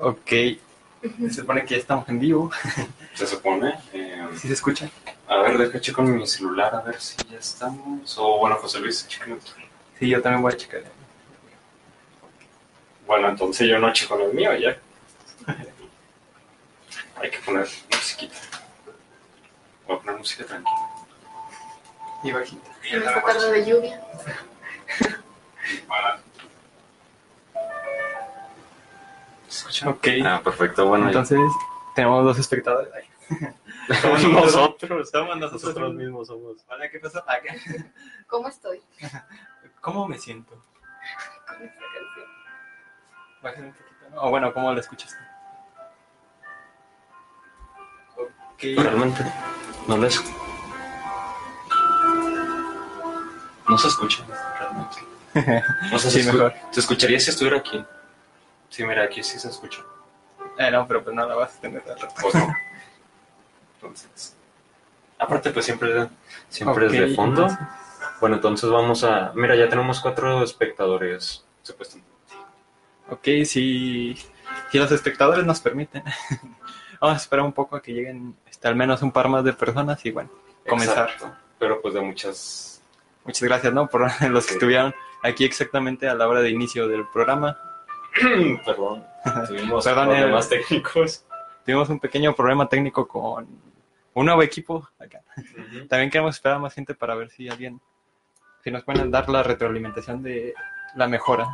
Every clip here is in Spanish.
Ok, se supone que ya estamos en vivo. Se supone. eh, ¿Sí se escucha? a ver, deja checo en mi celular a ver si ya estamos. O bueno, José Luis, checa en el tuyo. Sí, yo también voy a checar. Bueno, entonces yo no checo el mío ya. Hay que poner musiquita. Voy a poner música tranquila. Y bajita. En esta tarde de lluvia. Para. Ok, Ah, perfecto. Bueno, entonces tenemos dos espectadores. Somos nosotros. Somos nosotros Nosotros mismos somos. Hola, ¿qué pasó? Ah, ¿qué? ¿Cómo estoy ¿Cómo me siento? con esta canción? Bájale un poquito. ¿no? O bueno, ¿cómo lo escuchas tú? Ok. Realmente no les. No se escucha realmente. No sé Sí, si escu- mejor. Se escucharía si estuviera aquí. Sí, mira, aquí sí se escucha. Eh, no, pero pues no la vas a tener al rato. Pues no. Entonces. Aparte, pues siempre, siempre es de fondo. Bueno, entonces vamos a. Mira, ya tenemos cuatro espectadores. Supuestamente. Ok, si, si los espectadores nos permiten. Vamos a esperar un poco a que lleguen este, al menos un par más de personas y bueno, comenzar. Exacto. Pero pues de muchas. Muchas gracias, ¿no? Por los que estuvieron aquí exactamente a la hora de inicio del programa. Perdón. Tuvimos Perdón, eh. problemas técnicos. Tuvimos un pequeño problema técnico con un nuevo equipo acá. También queremos esperar a más gente para ver si alguien, si nos pueden dar la retroalimentación de la mejora.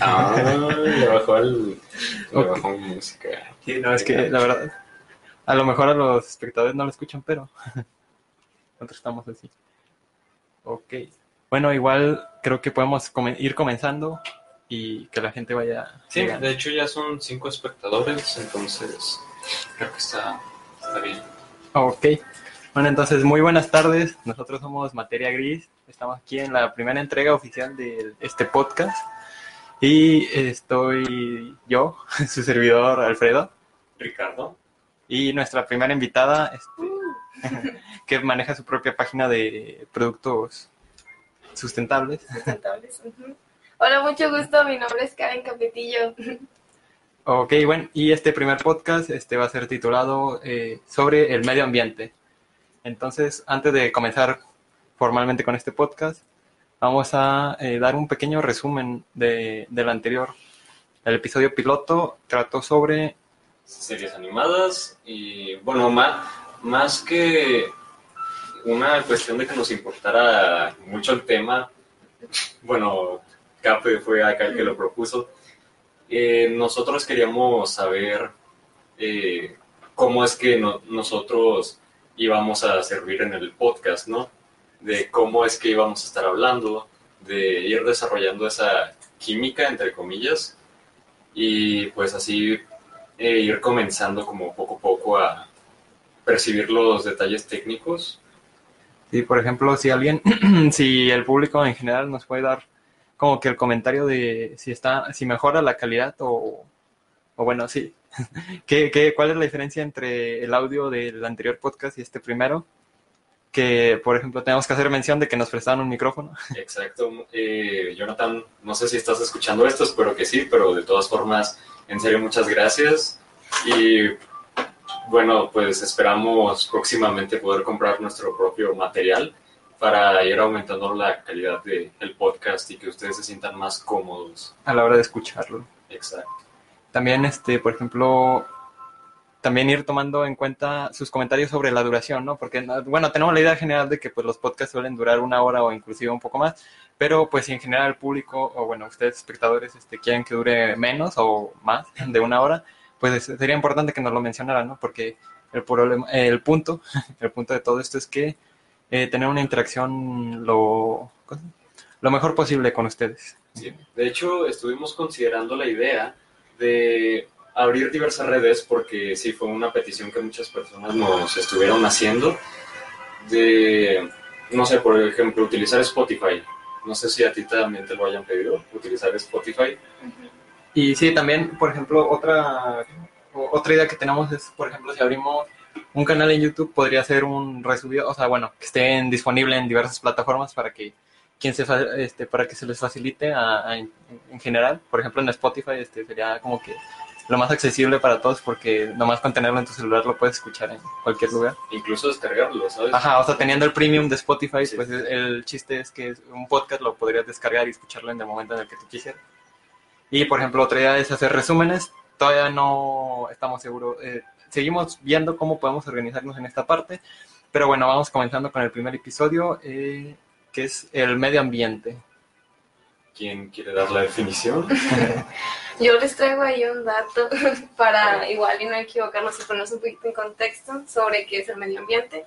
Ah, le bajó el. Le bajó música. Sí, no, es que la verdad, a lo mejor a los espectadores no lo escuchan, pero nosotros estamos así. Ok. Bueno, igual creo que podemos come- ir comenzando y que la gente vaya. Sí, llegando. de hecho ya son cinco espectadores, entonces creo que está, está bien. Ok. Bueno, entonces, muy buenas tardes. Nosotros somos Materia Gris. Estamos aquí en la primera entrega oficial de este podcast. Y estoy yo, su servidor Alfredo, Ricardo. y nuestra primera invitada, este, que maneja su propia página de productos sustentables. Sustentables. Hola, mucho gusto. Mi nombre es Karen Capetillo. Ok, bueno, y este primer podcast este, va a ser titulado eh, sobre el medio ambiente. Entonces, antes de comenzar formalmente con este podcast, vamos a eh, dar un pequeño resumen de, del anterior. El episodio piloto trató sobre... Series animadas y bueno, más, más que una cuestión de que nos importara mucho el tema, bueno, Cape fue acá el que lo propuso. Eh, nosotros queríamos saber eh, cómo es que no- nosotros íbamos a servir en el podcast, ¿no? De cómo es que íbamos a estar hablando, de ir desarrollando esa química, entre comillas, y pues así eh, ir comenzando como poco a poco a percibir los detalles técnicos. Sí, por ejemplo, si alguien, si el público en general nos puede dar como que el comentario de si está, si mejora la calidad o, o bueno, sí. ¿Qué, qué, cuál es la diferencia entre el audio del anterior podcast y este primero? Que, por ejemplo, tenemos que hacer mención de que nos prestaron un micrófono. Exacto. Eh, Jonathan, no sé si estás escuchando esto, espero que sí, pero de todas formas, en serio, muchas gracias. Y bueno, pues esperamos próximamente poder comprar nuestro propio material para ir aumentando la calidad del podcast y que ustedes se sientan más cómodos. a la hora de escucharlo. Exacto. También, este, por ejemplo, también ir tomando en cuenta sus comentarios sobre la duración, ¿no? Porque, no- bueno, tenemos la idea general de que pues los podcasts suelen durar una hora o inclusive un poco más, pero pues si en general el público o bueno, ustedes espectadores este, quieren que dure menos o más de una hora, pues sería importante que nos lo mencionaran, ¿no? Porque el problema, el punto, el punto de todo esto es que eh, tener una interacción lo, lo mejor posible con ustedes. Sí. De hecho, estuvimos considerando la idea de abrir diversas redes porque sí fue una petición que muchas personas nos estuvieron haciendo de, no sé, por ejemplo, utilizar Spotify. No sé si a ti también te lo hayan pedido, utilizar Spotify. Y sí, también, por ejemplo, otra, otra idea que tenemos es, por ejemplo, si abrimos un canal en YouTube, podría ser un resubido, o sea, bueno, que esté en- disponible en diversas plataformas para que quien se este, para que se les facilite a- a- en, en general. Por ejemplo, en Spotify este, sería como que lo más accesible para todos porque nomás con tenerlo en tu celular lo puedes escuchar en cualquier lugar. Incluso descargarlo, ¿sabes? Ajá, o sea, teniendo el premium de Spotify, Sí. pues el chiste es que un podcast lo podrías descargar y escucharlo en el momento en el que tú quisieras. Y, por ejemplo, otra idea es hacer resúmenes. Todavía no estamos seguros. eh, seguimos viendo cómo podemos organizarnos en esta parte. Pero bueno, vamos comenzando con el primer episodio, eh, que es el medio ambiente. ¿Quién quiere dar la definición? Yo les traigo ahí un dato para igual y no equivocarnos y ponernos un poquito en contexto sobre qué es el medio ambiente.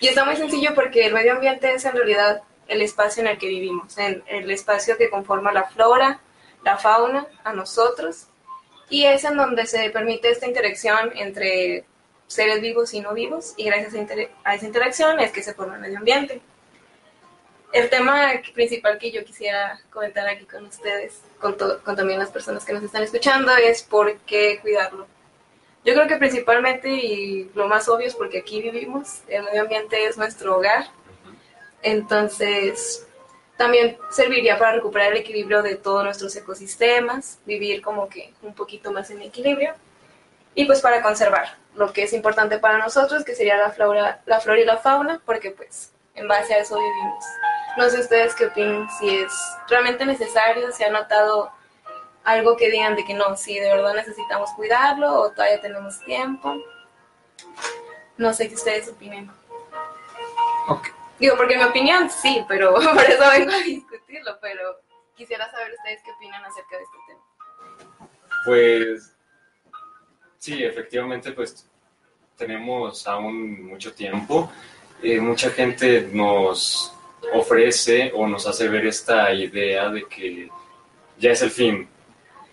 Y está muy sencillo porque el medio ambiente es en realidad el espacio en el que vivimos, en el espacio que conforma la flora, la fauna, a nosotros, y es en donde se permite esta interacción entre seres vivos y no vivos, y gracias a, inter- a esa interacción es que se forma el medio ambiente. El tema principal que yo quisiera comentar aquí con ustedes, con, con también las personas que nos están escuchando, es por qué cuidarlo. Yo creo que principalmente y lo más obvio es porque aquí vivimos, el medio ambiente es nuestro hogar, entonces también serviría para recuperar el equilibrio de todos nuestros ecosistemas, vivir como que un poquito más en equilibrio y pues para conservar lo que es importante para nosotros, que sería la flora, la flora y la fauna, porque pues en base a eso vivimos. No sé ustedes qué opinan, si es realmente necesario, si han notado algo que digan de que no, si de verdad necesitamos cuidarlo o todavía tenemos tiempo. No sé qué ustedes opinen. Ok. Digo, porque en mi opinión sí, pero por eso vengo a discutirlo, pero quisiera saber ustedes qué opinan acerca de este tema. Pues sí, efectivamente, pues tenemos aún mucho tiempo. Eh, mucha gente nos ofrece o nos hace ver esta idea de que ya es el fin.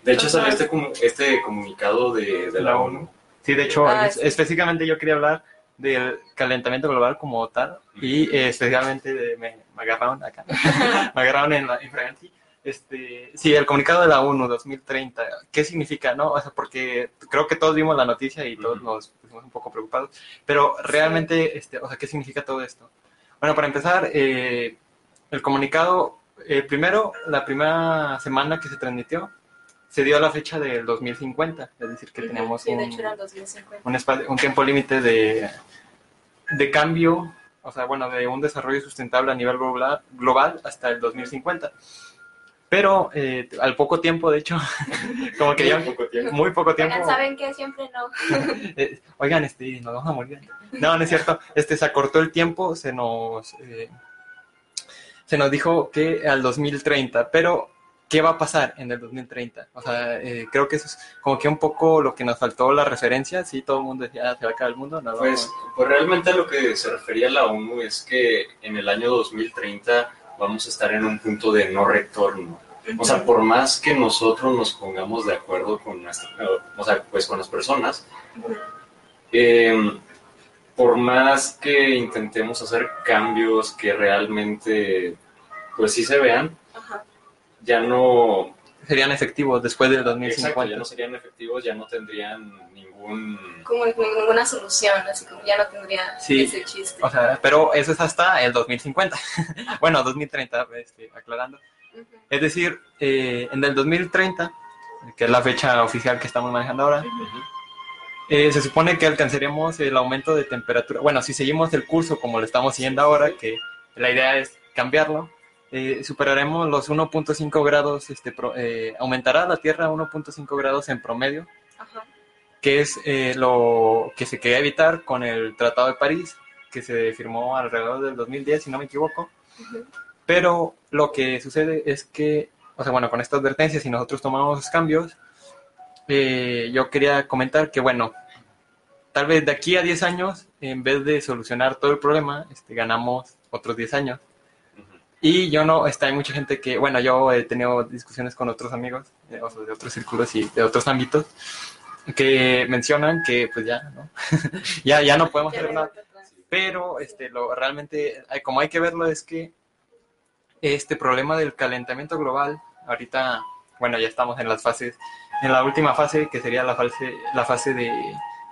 De hecho, salió este, este comunicado de, de la ONU. Sí, de hecho, Ah, es- sí. específicamente yo quería hablar del calentamiento global como tal y eh, especialmente de, me, me agarraron acá, me agarraron en la infraganti. Este, sí, el comunicado de la ONU 2030, ¿qué significa, no? O sea, porque creo que todos vimos la noticia y todos nos pusimos un poco preocupados, pero realmente, este, o sea, ¿qué significa todo esto? Bueno, para empezar, eh, el comunicado, eh, primero, la primera semana que se transmitió, se dio a la fecha del 2050, es decir, que tenemos Sí, de un, hecho era el 2050. un, espacio- un tiempo límite de, de cambio, o sea, bueno, de un desarrollo sustentable a nivel global, global hasta el 2050. Pero eh, al poco tiempo, de hecho, como que ya Muy poco tiempo. muy poco tiempo. Oigan, ¿saben que Siempre no. eh, oigan, este, nos vamos a morir. No, no es cierto. Este, se acortó el tiempo, se nos, eh, se nos dijo que al 2030, pero ¿qué va a pasar en el 2030? O sea, eh, creo que eso es como que un poco lo que nos faltó la referencia. Sí, todo el mundo decía, "Ah, se va a acabar el mundo. No, Pues, pues realmente a lo que se refería la ONU es que en el año 2030 vamos a estar en un punto de no retorno. O sea, por más que nosotros nos pongamos de acuerdo con nuestra, o sea, pues con las personas, eh, por más que intentemos hacer cambios que realmente, pues sí se vean, Ajá. Ya no, serían efectivos después del exacto, 2050. ya no serían efectivos, ya no tendrían ningún Como ninguna solución, así como ya no tendría Sí. ese chiste. O sea, pero eso es hasta el 2050. bueno, 2030, este, aclarando. Ujú. Es decir, eh, en el 2030, que es la fecha oficial que estamos manejando ahora, eh, se supone que alcanzaremos el aumento de temperatura. Bueno, si seguimos el curso como lo estamos siguiendo ahora, que la idea es cambiarlo, eh, superaremos los 1.5 grados, este, pro- eh, aumentará la Tierra 1.5 grados en promedio, Ajá. que es eh, lo que se quería evitar con el Tratado de París, que se firmó alrededor del 2010, si no me equivoco. Pero lo que sucede es que, o sea, bueno, con esta advertencia, si nosotros tomamos los cambios, eh, yo quería comentar que, bueno, tal vez de aquí a 10 años, en vez de solucionar todo el problema, este, ganamos otros 10 años. Y yo no, está, hay mucha gente que, bueno, yo he tenido discusiones con otros amigos, eh, o sea, de otros círculos y de otros ámbitos, que mencionan que, pues ya, ¿no? ya, ya no podemos hacer nada. Pero este, lo, realmente, como hay que verlo, es que este problema del calentamiento global, ahorita, bueno, ya estamos en las fases, en la última fase, que sería la fase, la fase de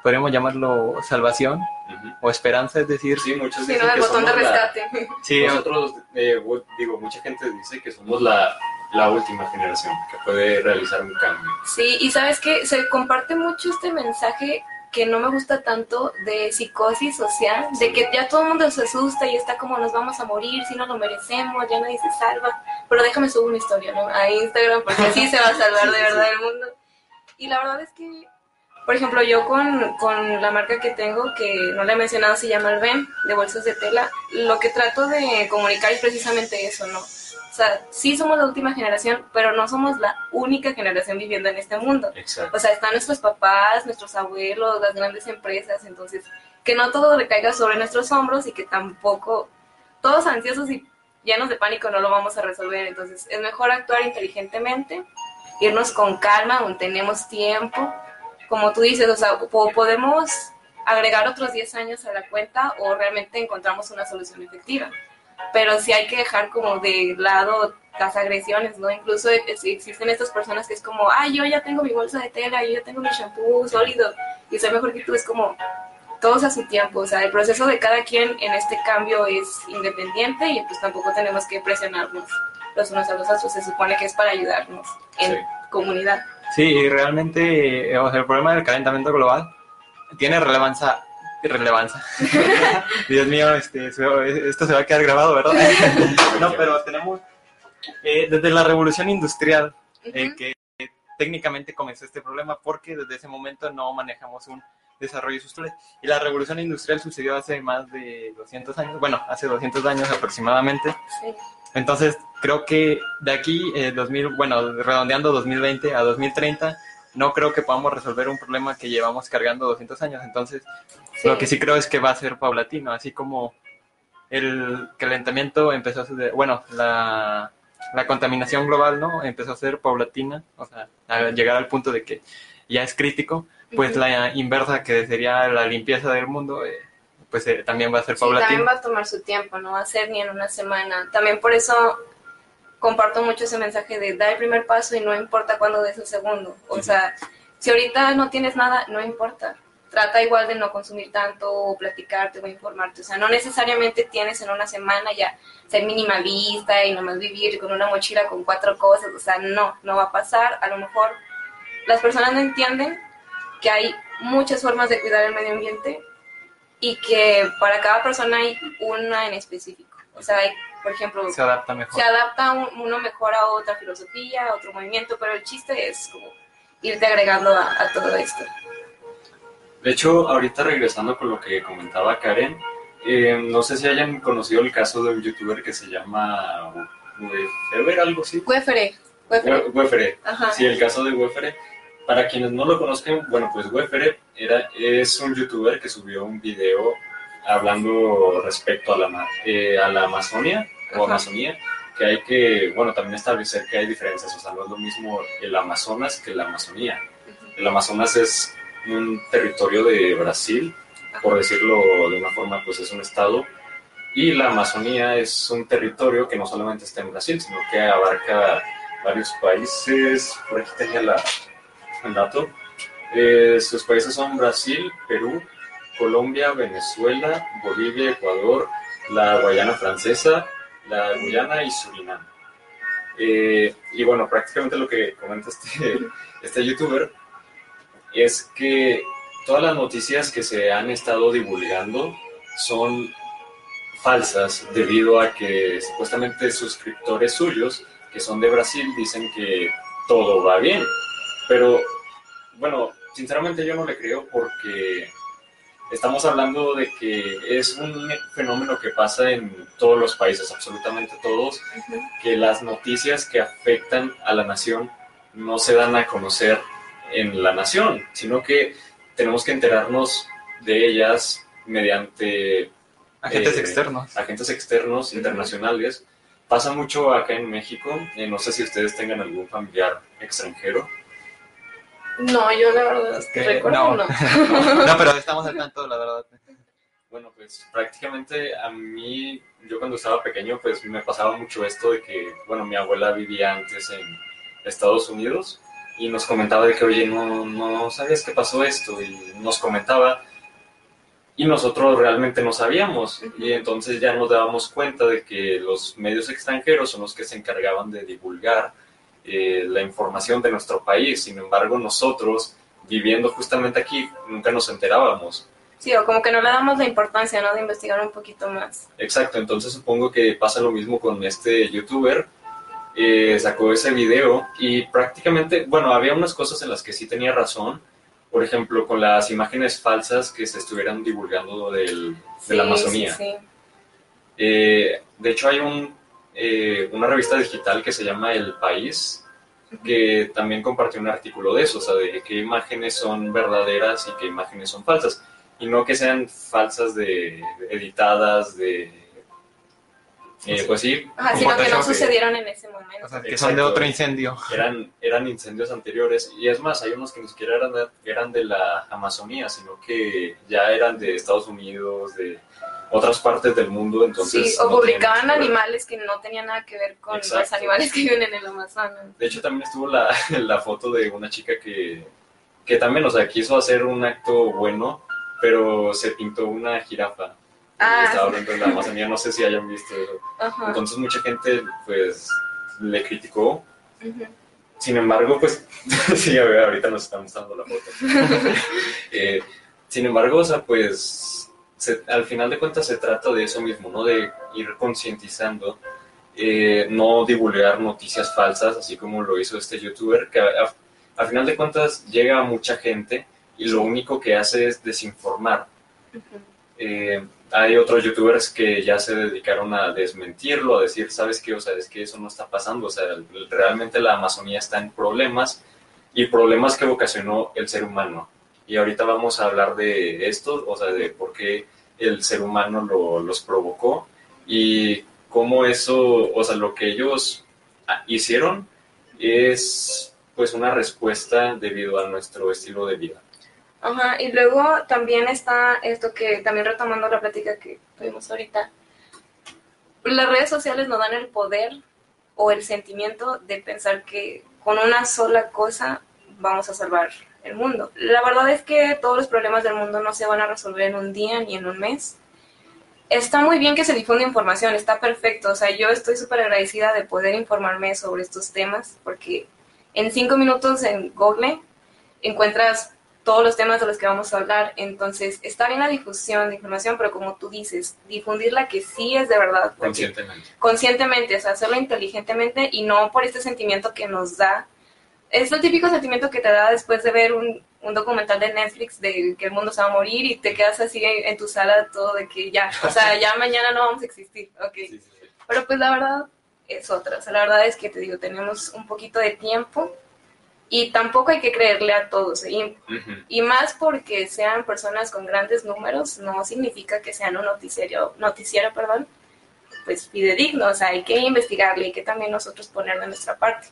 podríamos llamarlo salvación Ujú. o esperanza, es decir, Sí, muchos Sí, dicen ¿no? El que botón de somos la- rescate. sí, Nosotros, eh, digo, mucha gente dice que somos la, la última generación que puede realizar un cambio. Sí, y sabes que se comparte mucho este mensaje que no me gusta tanto de psicosis social, de que ya todo el mundo se asusta y está como nos vamos a morir, si no lo merecemos, ya nadie se salva, pero déjame subir una historia ¿no? a Instagram porque así se va a salvar Sí, de verdad sí. el mundo. Y la verdad es que, por ejemplo, yo con, con la marca que tengo, que no le he mencionado, se llama Alben, de bolsas de tela, lo que trato de comunicar es precisamente eso, ¿no? O sea, sí somos la última generación, pero no somos la única generación viviendo en este mundo. Exacto. O sea, están nuestros papás, nuestros abuelos, las grandes empresas, entonces que no todo recaiga sobre nuestros hombros y que tampoco todos ansiosos y llenos de pánico no lo vamos a resolver. Entonces es mejor actuar inteligentemente, irnos con calma, aún tenemos tiempo. Como tú dices, o sea, po- podemos agregar otros 10 años a la cuenta o realmente encontramos una solución efectiva. Pero sí hay que dejar como de lado las agresiones, ¿no? Incluso ex- existen estas personas que es como, ay, yo ya tengo mi bolsa de tela, yo ya tengo mi shampoo sólido y soy mejor que tú. Es como, todos a su tiempo. O sea, el proceso de cada quien en este cambio es independiente y pues tampoco tenemos que presionarnos los unos a los otros. Se supone que es para ayudarnos en Sí. comunidad. Sí, y realmente eh, o sea, el problema del calentamiento global tiene relevancia. Relevancia. Dios mío, este, esto se va a quedar grabado, ¿verdad? no, pero tenemos eh, desde la revolución industrial eh, que técnicamente comenzó este problema porque desde ese momento no manejamos un desarrollo sostenible. Y la revolución industrial sucedió hace más de 200 años, bueno, hace 200 años aproximadamente. Sí. Entonces, creo que de aquí, eh, 2000, bueno, redondeando 2020 a 2030, no creo que podamos resolver un problema que llevamos cargando 200 años. Entonces, Sí. lo que sí creo es que va a ser paulatino, así como el calentamiento empezó a suceder, bueno, la, la contaminación global, ¿no? Empezó a ser paulatina, o sea, a llegar al punto de que ya es crítico, pues la inversa que sería la limpieza del mundo, eh, pues eh, también va a ser Sí, paulatino. también va a tomar su tiempo, no va a ser ni en una semana. También por eso comparto mucho ese mensaje de dar el primer paso y no importa cuándo des el segundo. O sea, si ahorita no tienes nada, no importa. Trata igual de no consumir tanto o platicarte o informarte. O sea, no necesariamente tienes en una semana ya ser minimalista y nomás vivir con una mochila con cuatro cosas. O sea, no, no va a pasar. A lo mejor las personas no entienden que hay muchas formas de cuidar el medio ambiente y que para cada persona hay una en específico. O sea, hay, por ejemplo, Se adapta mejor. se adapta un- uno mejor a otra filosofía, a otro movimiento, pero el chiste es como irte agregando a, a todo esto. De hecho, ahorita regresando con lo que comentaba Karen, eh, no sé si hayan conocido el caso de un youtuber que se llama Wefever, algo así. Wefere, Wefere. We- Wefere. Ajá. Sí, el caso de Wefere. Para quienes no lo conozcan, bueno, pues Wefere era, es un youtuber que subió un video hablando respecto a la, eh, a la Amazonia o. Amazonía, que hay que, bueno, también establecer que hay diferencias, o sea, no es lo mismo el Amazonas que la Amazonía. El Amazonas es un territorio de Brasil, por decirlo de una forma, pues es un estado, y la Amazonía es un territorio que no solamente está en Brasil, sino que abarca varios países, por aquí tenía la, el dato, Eh, sus países son Brasil, Perú, Colombia, Venezuela, Bolivia, Ecuador, la Guayana Francesa, la Guyana y Surinam. Eh, y bueno, prácticamente lo que comenta este, este youtuber es que todas las noticias que se han estado divulgando son falsas debido a que supuestamente suscriptores suyos que son de Brasil dicen que todo va bien. Pero bueno, sinceramente yo no le creo porque estamos hablando de que es un fenómeno que pasa en todos los países, absolutamente todos, que las noticias que afectan a la nación no se dan a conocer en la nación, sino que tenemos que enterarnos de ellas mediante Agentes eh, externos. agentes externos internacionales. Pasa mucho acá en México, eh, no sé si ustedes tengan algún familiar extranjero. No, yo la verdad es que Que recuerdo no. no. No, pero estamos al tanto, la verdad. Bueno, pues prácticamente a mí, yo cuando estaba pequeño, pues me pasaba mucho esto de que, bueno, mi abuela vivía antes en Estados Unidos y nos comentaba de que, oye, no, no sabías que pasó esto, y nos comentaba, y nosotros realmente no sabíamos, y entonces ya nos dábamos cuenta de que los medios extranjeros son los que se encargaban de divulgar eh, la información de nuestro país, sin embargo nosotros, viviendo justamente aquí, nunca nos enterábamos. Sí, o como que no le damos la importancia, ¿no? De investigar un poquito más. Exacto, entonces supongo que pasa lo mismo con este youtuber. Eh, sacó ese video y prácticamente, bueno, había unas cosas en las que sí tenía razón. Por ejemplo, con las imágenes falsas que se estuvieran divulgando del, de la Sí, Amazonía. sí, sí. Eh, de hecho, hay un, eh, una revista digital que se llama El País, que también compartió un artículo de eso, o sea, de qué imágenes son verdaderas y qué imágenes son falsas. Y no que sean falsas de editadas, de... eh, pues sí, Ajá, sino que no sucedieron en ese momento. O sea, que son de Exacto. otro incendio. eran, eran incendios anteriores. Y es más, hay unos que ni siquiera eran de, eran de la Amazonía, sino que ya eran de Estados Unidos, de otras partes del mundo. Entonces sí, o no publicaban animales que no tenían nada que ver con los Exacto. animales que viven en el Amazonas. De hecho, también estuvo la, la foto de una chica que, que también, o sea, quiso hacer un acto bueno, pero se pintó una jirafa. Ah, Estaba hablando de la Amazonía, no sé si hayan visto eso. Ajá. Entonces mucha gente, pues, le criticó. Ujú. Sin embargo, pues, sí, ahorita nos está mostrando la foto. Eh, sin embargo, o sea, pues, se- al final de cuentas se trata de eso mismo, ¿no? De ir concientizando, eh, no divulgar noticias falsas, así como lo hizo este youtuber, que a- a- al final de cuentas llega a mucha gente y lo único que hace es desinformar. Eh, hay otros youtubers que ya se dedicaron a desmentirlo, a decir, ¿sabes qué? O sea, es que eso no está pasando. O sea, realmente la Amazonía está en problemas y problemas que ocasionó el ser humano. Y ahorita vamos a hablar de esto, o sea, de por qué el ser humano lo- los provocó y cómo eso, o sea, lo que ellos hicieron es pues una respuesta debido a nuestro estilo de vida. Ajá, y luego también está esto que, también retomando la plática que tuvimos ahorita, las redes sociales nos dan el poder o el sentimiento de pensar que con una sola cosa vamos a salvar el mundo. La verdad es que todos los problemas del mundo no se van a resolver en un día ni en un mes. Está muy bien que se difunda información, está perfecto. O sea, yo estoy súper agradecida de poder informarme sobre estos temas porque en cinco minutos en Google encuentras todos los temas de los que vamos a hablar. Entonces, está bien la difusión de información, pero como tú dices, difundirla que sí es de verdad. Conscientemente. conscientemente, o sea, hacerlo inteligentemente y no por este sentimiento que nos da. Es el típico sentimiento que te da después de ver un, un documental de Netflix de que el mundo se va a morir y te quedas así en, en tu sala todo de que ya, o sea, ya mañana no vamos a existir, ok. Sí, sí, sí. Pero pues la verdad es otra, o sea, la verdad es que te digo, tenemos un poquito de tiempo y tampoco hay que creerle a todos, y, Ujú. y más porque sean personas con grandes números, no significa que sean un noticiero, noticiero, perdón, pues fidedigno, o sea, hay que investigarle, hay que también nosotros poner de nuestra parte.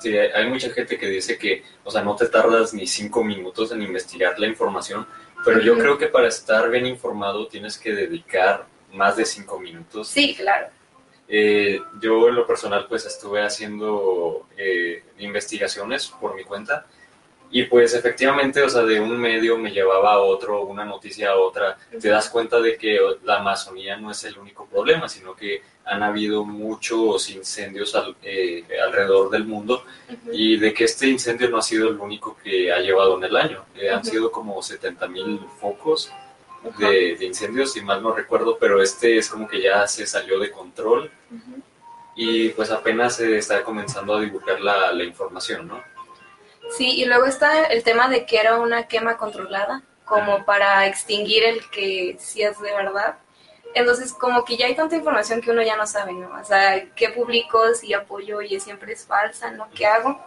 Sí, hay, mucha gente que dice que, o sea, no te tardas ni cinco minutos en investigar la información, pero yo creo que para estar bien informado tienes que dedicar más de cinco minutos. Sí, claro. Eh, yo en lo personal pues estuve haciendo eh, investigaciones por mi cuenta y pues efectivamente, o sea, de un medio me llevaba a otro, una noticia a otra, te das cuenta de que la Amazonía no es el único problema, sino que han habido muchos incendios al- eh, alrededor del mundo y de que este incendio no ha sido el único que ha llevado en el año. Eh, Han sido como 70 mil focos de, de incendios, si mal no recuerdo, pero este es como que ya se salió de control y pues apenas se está comenzando a divulgar la, la información, ¿no? Sí, y luego está el tema de que era una quema controlada, como para extinguir el que sí es de verdad. Entonces, como que ya hay tanta información que uno ya no sabe, ¿no? O sea, ¿qué publico? Si apoyo y siempre es falsa, ¿no? ¿Qué hago?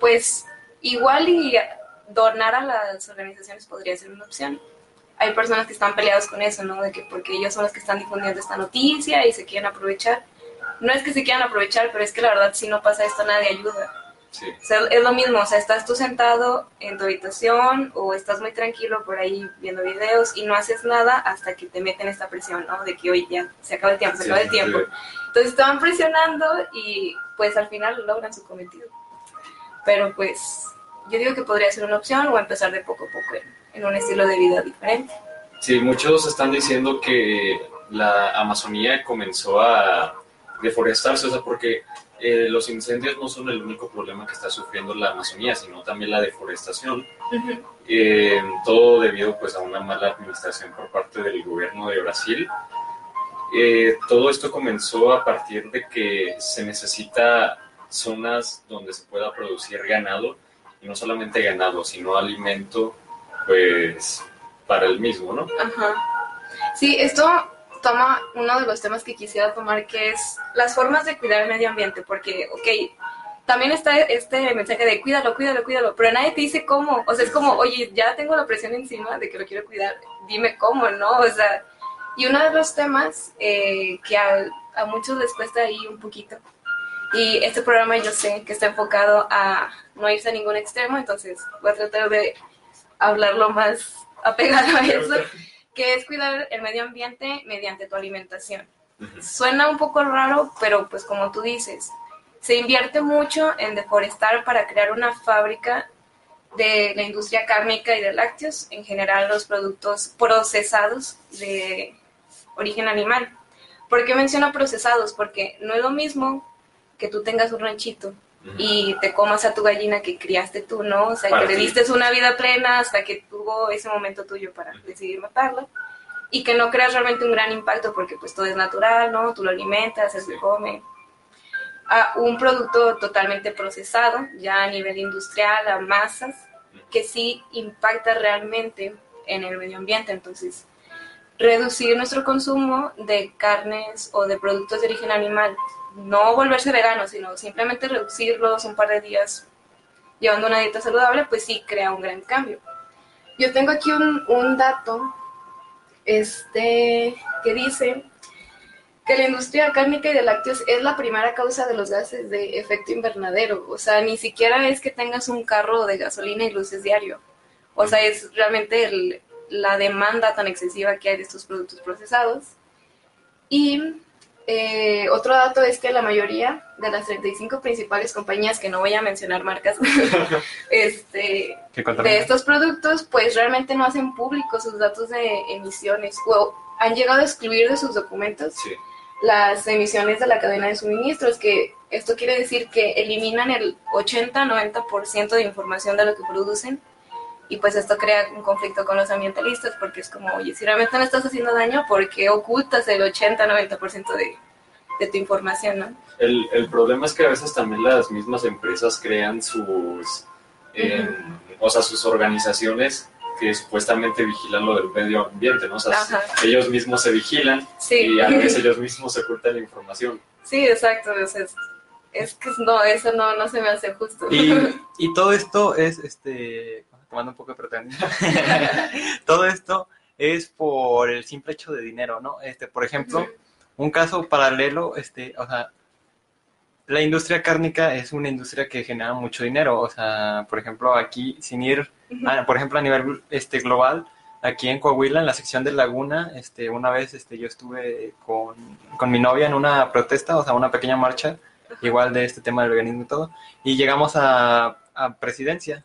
Pues igual y donar a las organizaciones podría ser una opción. Hay personas que están peleadas con eso, ¿no? De que porque ellos son los que están difundiendo esta noticia y se quieren aprovechar. No es que se quieran aprovechar, pero es que la verdad si no pasa esto nadie ayuda. Sí, O sea, es lo mismo, o sea, estás tú sentado en tu habitación o estás muy tranquilo por ahí viendo videos y no haces nada hasta que te meten esta presión, ¿no? De que, oye, ya, se acaba el tiempo, se Sí, acaba el tiempo. sí. Entonces te van presionando y pues al final logran su cometido. Pero pues yo digo que podría ser una opción o empezar de poco a poco en, en un estilo de vida diferente. Sí, muchos están diciendo que la Amazonía comenzó a deforestarse, o sea, porque eh, los incendios no son el único problema que está sufriendo la Amazonía, sino también la deforestación. Eh, todo debido pues a una mala administración por parte del gobierno de Brasil. Eh, todo esto comenzó a partir de que se necesita zonas donde se pueda producir ganado, y no solamente ganado, sino alimento, pues, para el mismo, ¿no? Ajá. Sí, esto toma uno de los temas que quisiera tomar, que es las formas de cuidar el medio ambiente, porque, ok, también está este mensaje de cuídalo, cuídalo, cuídalo, pero nadie te dice cómo, o sea, es como, oye, ya tengo la presión encima de que lo quiero cuidar, dime cómo, ¿no? O sea, y uno de los temas eh, que a, a muchos les cuesta ahí un poquito, y este programa yo sé que está enfocado a no irse a ningún extremo, entonces voy a tratar de hablar lo más apegado a eso, que es cuidar el medio ambiente mediante tu alimentación. Suena un poco raro, pero pues como tú dices, se invierte mucho en deforestar para crear una fábrica de la industria cárnica y de lácteos, en general los productos procesados de origen animal. ¿Por qué menciono procesados? Porque no es lo mismo que tú tengas un ranchito y te comas a tu gallina que criaste tú, ¿no? O sea, Para que le diste una vida plena hasta que tuvo ese momento tuyo para decidir matarla y que no creas realmente un gran impacto porque pues todo es natural, ¿no? Tú lo alimentas, él se come. A un producto totalmente procesado, ya a nivel industrial, a masas, que sí impacta realmente en el medio ambiente. Entonces, reducir nuestro consumo de carnes o de productos de origen animal, no volverse vegano, sino simplemente reducirlos un par de días llevando una dieta saludable, pues sí crea un gran cambio. Yo tengo aquí un, un dato este, que dice que la industria cárnica y de lácteos es la primera causa de los gases de efecto invernadero. O sea, ni siquiera es que tengas un carro de gasolina y luces diario. O sea, es realmente la demanda tan excesiva que hay de estos productos procesados. Y eh, otro dato es que la mayoría de las 35 principales compañías, que no voy a mencionar marcas, este, de estos productos, pues realmente no hacen públicos sus datos de emisiones o han llegado a excluir de sus documentos Sí. las emisiones de la cadena de suministros, que esto quiere decir que eliminan el 80-90% de información de lo que producen y pues esto crea un conflicto con los ambientalistas porque es como, oye, si realmente no estás haciendo daño, ¿por qué ocultas el 80-90% de, de tu información, no? El, el problema es que a veces también las mismas empresas crean sus, eh, o sea, sus organizaciones que supuestamente vigilan lo del medio ambiente, ¿no? O sea, Ajá. ellos mismos se vigilan Sí. y a veces ellos mismos se ocultan la información. Sí, exacto. es, es que no, eso no, no se me hace justo. Y, y todo esto es, este, tomando un poco de proteína, todo esto es por el simple hecho de dinero, ¿no? Este, por ejemplo, un caso paralelo, este, o sea, la industria cárnica es una industria que genera mucho dinero, o sea, por ejemplo, aquí, sin ir, a- por ejemplo, a nivel este, global, aquí en Coahuila, en la sección de Laguna, este, una vez este, yo estuve con, con mi novia en una protesta, o sea, una pequeña marcha, igual de este tema del veganismo y todo, y llegamos a, a presidencia.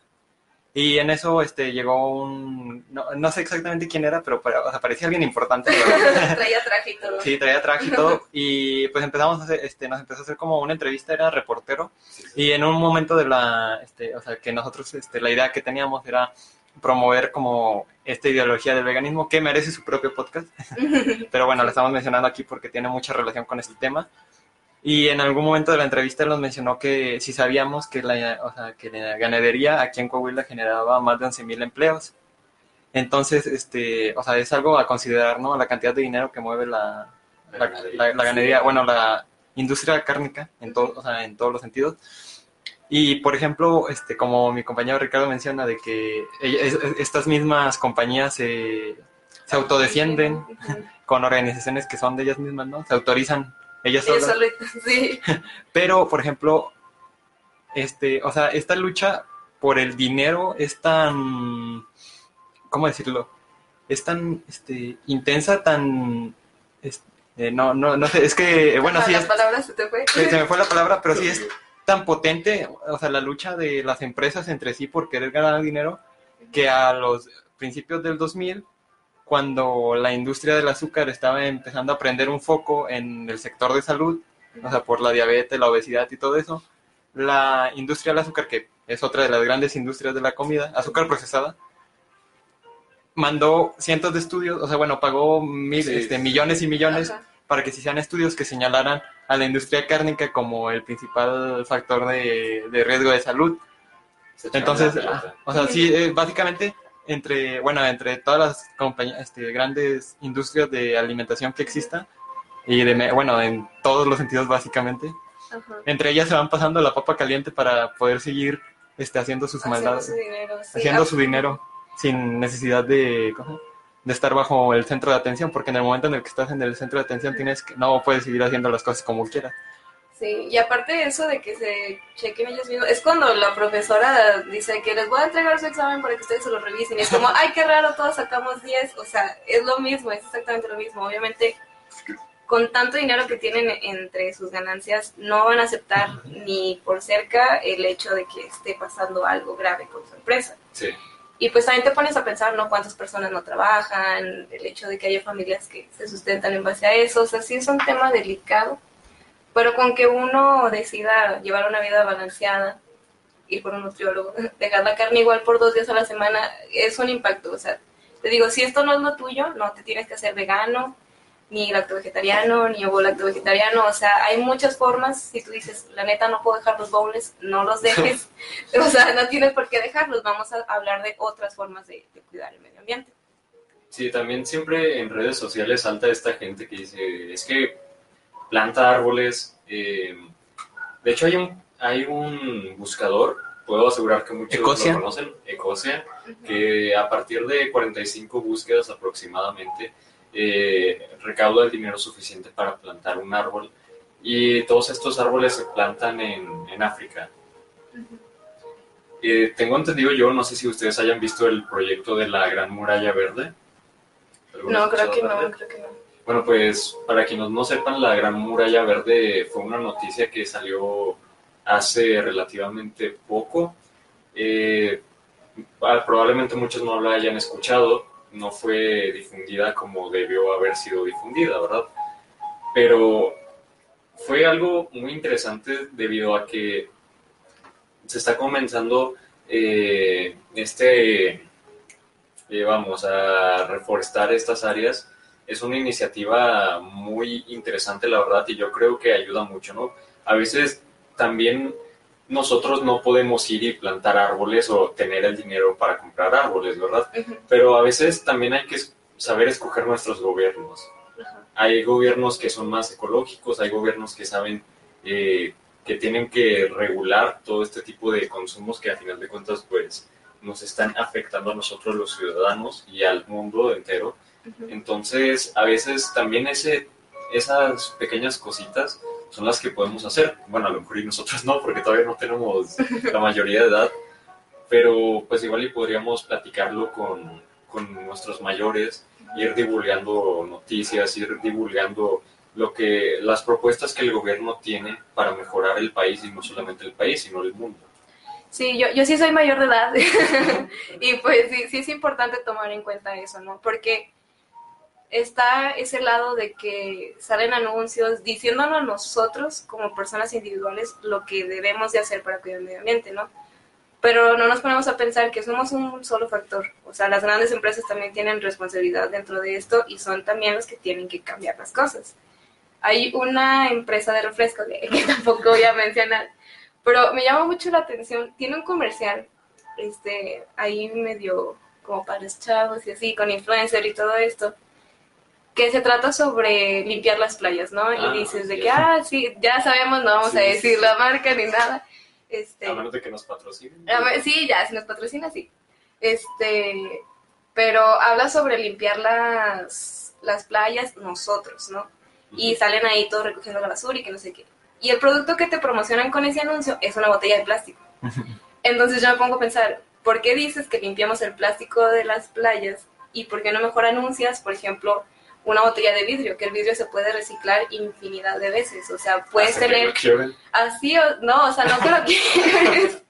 Y en eso este, llegó un, no, no sé exactamente quién era, pero para- o sea, parecía alguien importante. Traía traje y todo. Sí, traía traje y todo. Y pues empezamos a hacer, este, nos empezó a hacer como una entrevista, era reportero. Y en un momento de la, este, o sea, que nosotros, este, la idea que teníamos era promover como esta ideología del veganismo que merece su propio podcast. Pero bueno, la estamos mencionando aquí porque tiene mucha relación con este tema. Y en algún momento de la entrevista nos mencionó que si sabíamos que la, o sea, que la ganadería aquí en Coahuila generaba más de 11.000 empleos. Entonces, este, o sea, es algo a considerar, ¿no? La cantidad de dinero que mueve la, La la, ganadería. la- la ganadería, bueno, la industria cárnica en, todo, o sea, en todos los sentidos. Y, por ejemplo, este, como mi compañero Ricardo menciona, de que es- estas mismas compañías se, se autodefienden con organizaciones que son de ellas mismas, ¿no? Se autorizan Ellos solas. solitos, sí. Pero, por ejemplo, este, o sea, esta lucha por el dinero es tan, ¿cómo decirlo? Es tan, este, intensa, tan, es- eh, no, no, no sé, es que, bueno, Ajá, sí, las es, palabras se te fue. se me fue la palabra, pero sí es, tan potente, o sea, la lucha de las empresas entre sí por querer ganar dinero, que a los principios del 2000, cuando la industria del azúcar estaba empezando a prender un foco en el sector de salud, o sea, por la diabetes, la obesidad y todo eso, la industria del azúcar, que es otra de las grandes industrias de la comida, azúcar procesada, mandó cientos de estudios, o sea, bueno, pagó mil, Sí. este, millones y millones Ajá. para que se hicieran estudios que señalaran a la industria cárnica como el principal factor de, de riesgo de salud. Se Entonces, ah, o sea, sí, eh, básicamente entre, bueno, entre todas las compañías, este, grandes industrias de alimentación que exista y de, bueno, en todos los sentidos básicamente, Ajá. entre ellas se van pasando la papa caliente para poder seguir, este, haciendo sus Haciendo maldades, su dinero. sí. haciendo Ah, su dinero sin necesidad de, de estar bajo el centro de atención, porque en el momento en el que estás en el centro de atención tienes que, no puedes seguir haciendo las cosas como quieras. Sí, y aparte de eso de que se chequen ellos mismos, es cuando la profesora dice que les voy a entregar su examen para que ustedes se lo revisen. Y es como, ay, qué raro, todos sacamos 10. O sea, es lo mismo, es exactamente lo mismo. Obviamente, con tanto dinero que tienen entre sus ganancias, no van a aceptar ni por cerca el hecho de que esté pasando algo grave con su empresa. Sí. Y pues también te pones a pensar, ¿no? Cuántas personas no trabajan, el hecho de que haya familias que se sustentan en base a eso. O sea, sí es un tema delicado, pero con que uno decida llevar una vida balanceada, ir con un nutriólogo, dejar la carne igual por dos días a la semana, es un impacto. O sea, te digo, si esto no es lo tuyo, no te tienes que hacer vegano, ni lacto vegetariano, ni ovo lacto vegetariano. O sea, hay muchas formas. Si tú dices, la neta, no puedo dejar los bowls, no los dejes. o sea, no tienes por qué dejarlos. Vamos a hablar de otras formas de, de cuidar el medio ambiente. Sí, también siempre en redes sociales salta esta gente que dice, es que planta árboles. eh, de hecho, hay un, hay un buscador, puedo asegurar que muchos Ecosia. lo conocen, Ecosia, que a partir de 45 búsquedas aproximadamente eh, recauda el dinero suficiente para plantar un árbol. Y todos estos árboles se plantan en, en África. Eh, tengo entendido yo, no sé si ustedes hayan visto el proyecto de la Gran Muralla Verde. ¿Alguno No, creo que escuchado no, creo que no. Bueno, pues para quienes no sepan, la Gran Muralla Verde fue una noticia que salió hace relativamente poco. Eh, ah, probablemente muchos no la hayan escuchado, no fue difundida como debió haber sido difundida, ¿verdad? Pero fue algo muy interesante debido a que se está comenzando eh, este, eh, vamos, a reforestar estas áreas. Es una iniciativa muy interesante, la verdad, y yo creo que ayuda mucho, ¿no? A veces también nosotros no podemos ir y plantar árboles o tener el dinero para comprar árboles, ¿verdad? Pero a veces también hay que saber escoger nuestros gobiernos. Hay gobiernos que son más ecológicos, hay gobiernos que saben eh, que tienen que regular todo este tipo de consumos que a final de cuentas pues nos están afectando a nosotros los ciudadanos y al mundo entero. Entonces, a veces también ese, esas pequeñas cositas son las que podemos hacer. Bueno, a lo mejor y nosotros no, porque todavía no tenemos la mayoría de edad, pero pues igual y podríamos platicarlo con, con nuestros mayores, ir divulgando noticias, ir divulgando lo que las propuestas que el gobierno tiene para mejorar el país y no solamente el país, sino el mundo. Sí, yo, yo sí soy mayor de edad y pues sí, sí es importante tomar en cuenta eso, ¿no? Porque está ese lado de que salen anuncios diciéndonos nosotros como personas individuales lo que debemos de hacer para cuidar el medio ambiente, ¿no? Pero no nos ponemos a pensar que somos un solo factor. O sea, las grandes empresas también tienen responsabilidad dentro de esto y son también los que tienen que cambiar las cosas. Hay una empresa de refrescos que, tampoco voy a mencionar, pero me llama mucho la atención. Tiene un comercial, este, ahí medio como para los chavos y así, con influencer y todo esto, que se trata sobre limpiar las playas, ¿no? Ah, y dices de que, ah, sí, ya sabemos, no vamos Sí, a decir sí. la marca ni nada. Este, A menos de que nos patrocinen. sí, ya, si nos patrocina, sí. Este, pero habla sobre limpiar las, las playas nosotros, ¿no? Y salen ahí todos recogiendo la basura y que no sé qué. Y el producto que te promocionan con ese anuncio es una botella de plástico. Entonces yo me pongo a pensar, ¿por qué dices que limpiamos el plástico de las playas? ¿Y por qué no mejor anuncias, por ejemplo, una botella de vidrio, que el vidrio se puede reciclar infinidad de veces, o sea, puedes Hasta que tener lo así, o, no, o sea, no que lo quieres,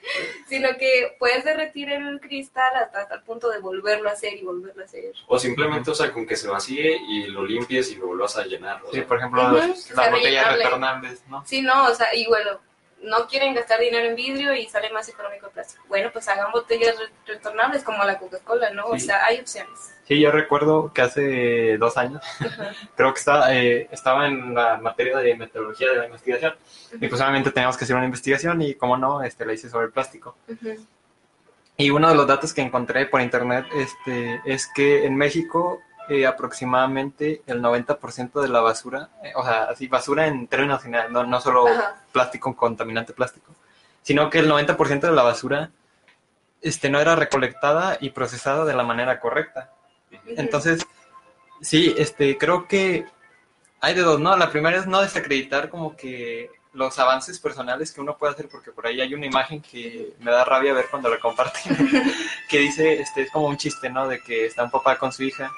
sino que puedes derretir el cristal hasta, hasta el punto de volverlo a hacer y volverlo a hacer. O simplemente, o sea, con que se vacíe y lo limpies y lo vuelvas a llenar. o Sí, sea. por ejemplo, las botellas rellenable. retornables, ¿no? Sí, no, o sea, y bueno, no quieren gastar dinero en vidrio y sale más económico el plástico. Bueno, pues hagan botellas re- retornables como la Coca-Cola, ¿no? O sea, hay opciones. Sí, yo recuerdo que hace dos años, creo que estaba, eh, estaba en la materia de metodología de la investigación y pues obviamente teníamos que hacer una investigación y como no, este, la hice sobre el plástico. Y uno de los datos que encontré por internet este, es que en México eh, aproximadamente el 90% de la basura, eh, o sea, así basura en términos generales, no, no solo Ajá. plástico, contaminante plástico, sino que el 90% de la basura este, no era recolectada y procesada de la manera correcta. Entonces, sí, este, creo que hay de dos, ¿no? La primera es no desacreditar como que los avances personales que uno puede hacer, porque por ahí hay una imagen que me da rabia ver cuando la comparten, que dice, este, es como un chiste, ¿no? De que está un papá con su hija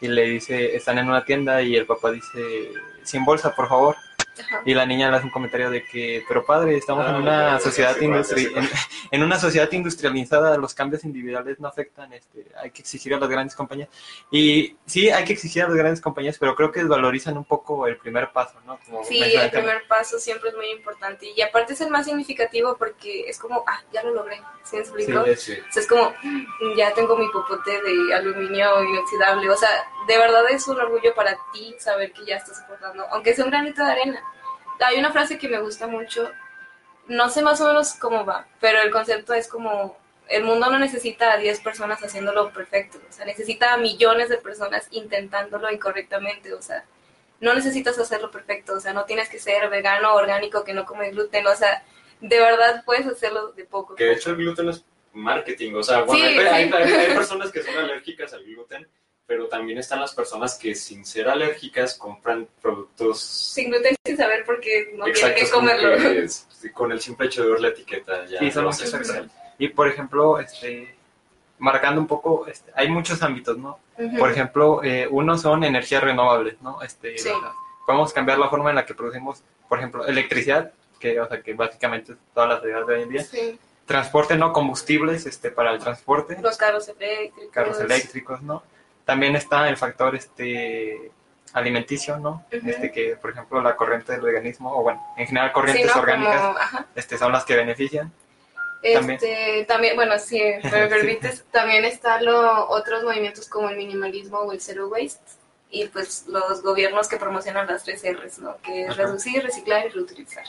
y le dice, están en una tienda y el papá dice, sin bolsa, por favor. Ajá. Y la niña le hace un comentario de que, pero padre, estamos Ah, en ya, una ya, sociedad sé industri- en, en una sociedad industrializada, los cambios individuales no afectan, este, hay que exigir a las grandes compañías. Y sí, hay que exigir a las grandes compañías, pero creo que desvalorizan un poco el primer paso, ¿no? Como Sí, el primer paso siempre es muy importante. Y aparte es el más significativo porque es como, ah, ya lo logré. ¿Sí me explico? Sí, es- Sí. O sea, es como, "Mm, ya tengo mi popote de aluminio inoxidable. O sea, de verdad es un orgullo para ti saber que ya estás aportando, aunque sea un granito de arena. Hay una frase que me gusta mucho, no sé más o menos cómo va, pero el concepto es como, el mundo no necesita a 10 personas haciéndolo perfecto, o sea, necesita a millones de personas intentándolo incorrectamente, o sea, no necesitas hacerlo perfecto, o sea, no tienes que ser vegano, orgánico, que no come gluten, o sea, de verdad puedes hacerlo de poco. Que de hecho el gluten es marketing, o sea, bueno, Sí, hay, hay- sí. hay- hay personas que son alérgicas al gluten, pero también están las personas que sin ser alérgicas compran productos Sin gluten sin saber por qué no tienen que comerlo. que es- con el simple hecho de ver la etiqueta ya Sí. Y por ejemplo, este, marcando un poco, este, hay muchos ámbitos, ¿no? Por ejemplo, eh, uno son energías renovables, ¿no? Este, Sí. podemos cambiar la forma en la que producimos, por ejemplo, electricidad, que, o sea, que básicamente es todas las ideas de hoy en día. Sí, Transporte, ¿no? Combustibles este, para el transporte, los carros eléctricos. carros eléctricos, ¿no? También está el factor este, alimenticio, ¿no? Este, que, por ejemplo, la corriente del veganismo, o bueno, en general corrientes Sí, ¿no? orgánicas, Como, este, son las que benefician. Este, también. bueno, sí, me permites, también están otros movimientos como el minimalismo o el zero waste y pues los gobiernos que promocionan las tres R's, ¿no? Que es Ajá. reducir, reciclar y reutilizar.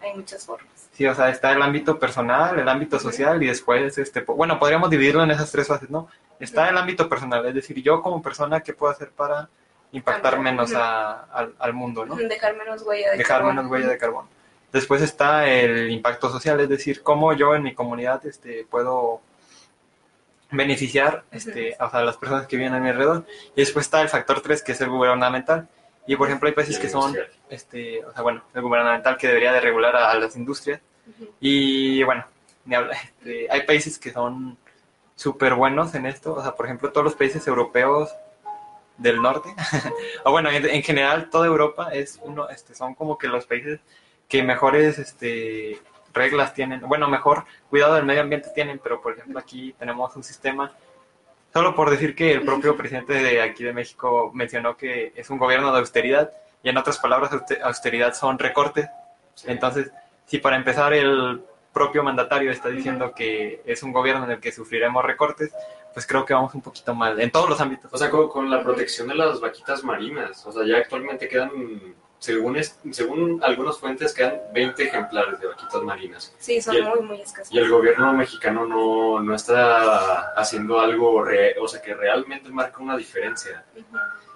Hay muchas formas. Sí, o sea, está el ámbito personal, el ámbito social y después, este, bueno, podríamos dividirlo en esas tres fases, ¿no? Está el ámbito personal, es decir, yo como persona, ¿qué puedo hacer para impactar menos a- al, al mundo, ¿no? Dejar menos huella de Dejar carbono. menos huella de carbono. Después está el impacto social, es decir, cómo yo en mi comunidad este, puedo beneficiar este, o sea, a las personas que viven a mi alrededor. Y después está el factor 3, que es el gubernamental. Y por ejemplo, hay países que son, este, o sea, bueno, el gubernamental que debería de regular a, a las industrias. Y bueno, ni habla- este, hay países que son súper buenos en esto. O sea, por ejemplo, todos los países europeos del norte, o bueno, en, en general toda Europa es uno, este, son como que los países que mejores este, reglas tienen, bueno, mejor cuidado del medio ambiente tienen, pero por ejemplo aquí tenemos un sistema, solo por decir que el propio presidente de aquí de México mencionó que es un gobierno de austeridad, y en otras palabras, auste- austeridad son recortes, Sí. entonces, si para empezar el propio mandatario está diciendo que es un gobierno en el que sufriremos recortes, pues creo que vamos un poquito mal en todos los ámbitos. O sea, con, con la protección de las vaquitas marinas, o sea, ya actualmente quedan, según, es- según algunas fuentes, quedan 20 ejemplares de vaquitas marinas. Sí, son el- muy, muy escasos. Y el gobierno mexicano no, no está haciendo algo, re- o sea, que realmente marca una diferencia.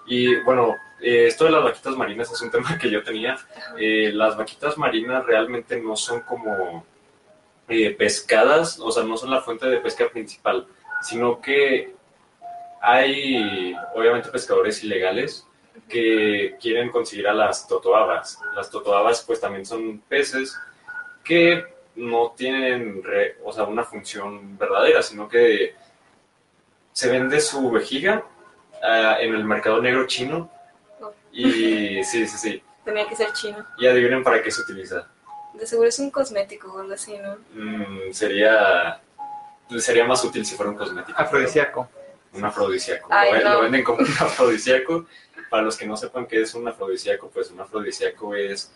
Y bueno, eh, esto de las vaquitas marinas es un tema que yo tenía. Eh, las vaquitas marinas realmente no son como eh, pescadas, o sea, no son la fuente de pesca principal, sino que hay obviamente pescadores ilegales que quieren conseguir a las totoabas. Las totoabas pues también son peces que no tienen re- o sea, una función verdadera, sino que se vende su vejiga ah, en el mercado negro chino Y sí, sí, sí. Tenía que ser chino. Y adivinen para qué se utiliza. De seguro es un cosmético o algo así, ¿no? Mm, sería, sería más útil si fuera un cosmético. Afrodisíaco. Un afrodisíaco. Ay, lo, no. lo venden como un afrodisíaco. Para los que no sepan qué es un afrodisíaco, pues un afrodisíaco es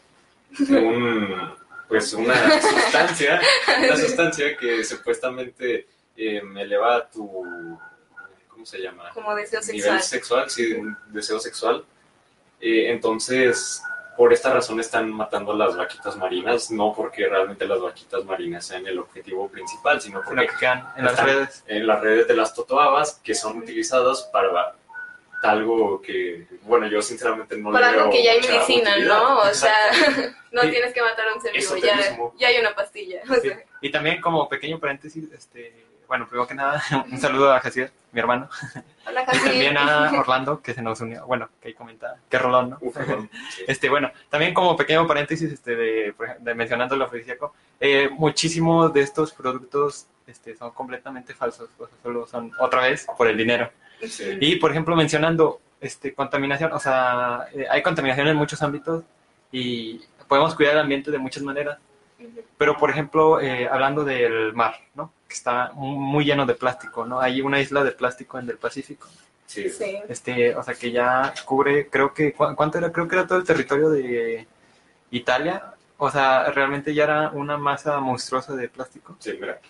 un, pues una sustancia, una sustancia que supuestamente eh, eleva tu, ¿cómo se llama? Como deseo nivel sexual. sexual, sí, un deseo sexual. Eh, entonces, por esta razón están matando a las vaquitas marinas, no porque realmente las vaquitas marinas sean el objetivo principal, sino porque en las redes. en las redes de las totoabas que son utilizadas para algo que, bueno, yo sinceramente no Para le veo algo que ya hay medicina, utilidad. ¿no? O sea, no tienes que matar a un ser vivo, ya, ya hay una pastilla. O Sí. sea, Y también como pequeño paréntesis, este, bueno, primero que nada, un saludo a Jacier, mi hermano, Hola, y también a Orlando, que se nos unió, bueno, que ahí comenta, que rolón, ¿no? Uf, perdón, sí. Este, bueno, también como pequeño paréntesis, este, de, por ejemplo, de mencionando el afrodisíaco, eh, muchísimos de estos productos este, son completamente falsos, o sea, solo son otra vez por el dinero. Sí. Y, por ejemplo, mencionando este, contaminación, o sea, eh, hay contaminación en muchos ámbitos y podemos cuidar el ambiente de muchas maneras, pero, por ejemplo, eh, hablando del mar, ¿no? Que está mu- muy lleno de plástico, ¿no? Hay una isla de plástico en el Pacífico, Sí. Sí. este, o sea, que ya cubre, creo que, ¿cu- ¿cuánto era? Creo que era todo el territorio de Italia, o sea, realmente ya era una masa monstruosa de plástico. Sí, mira,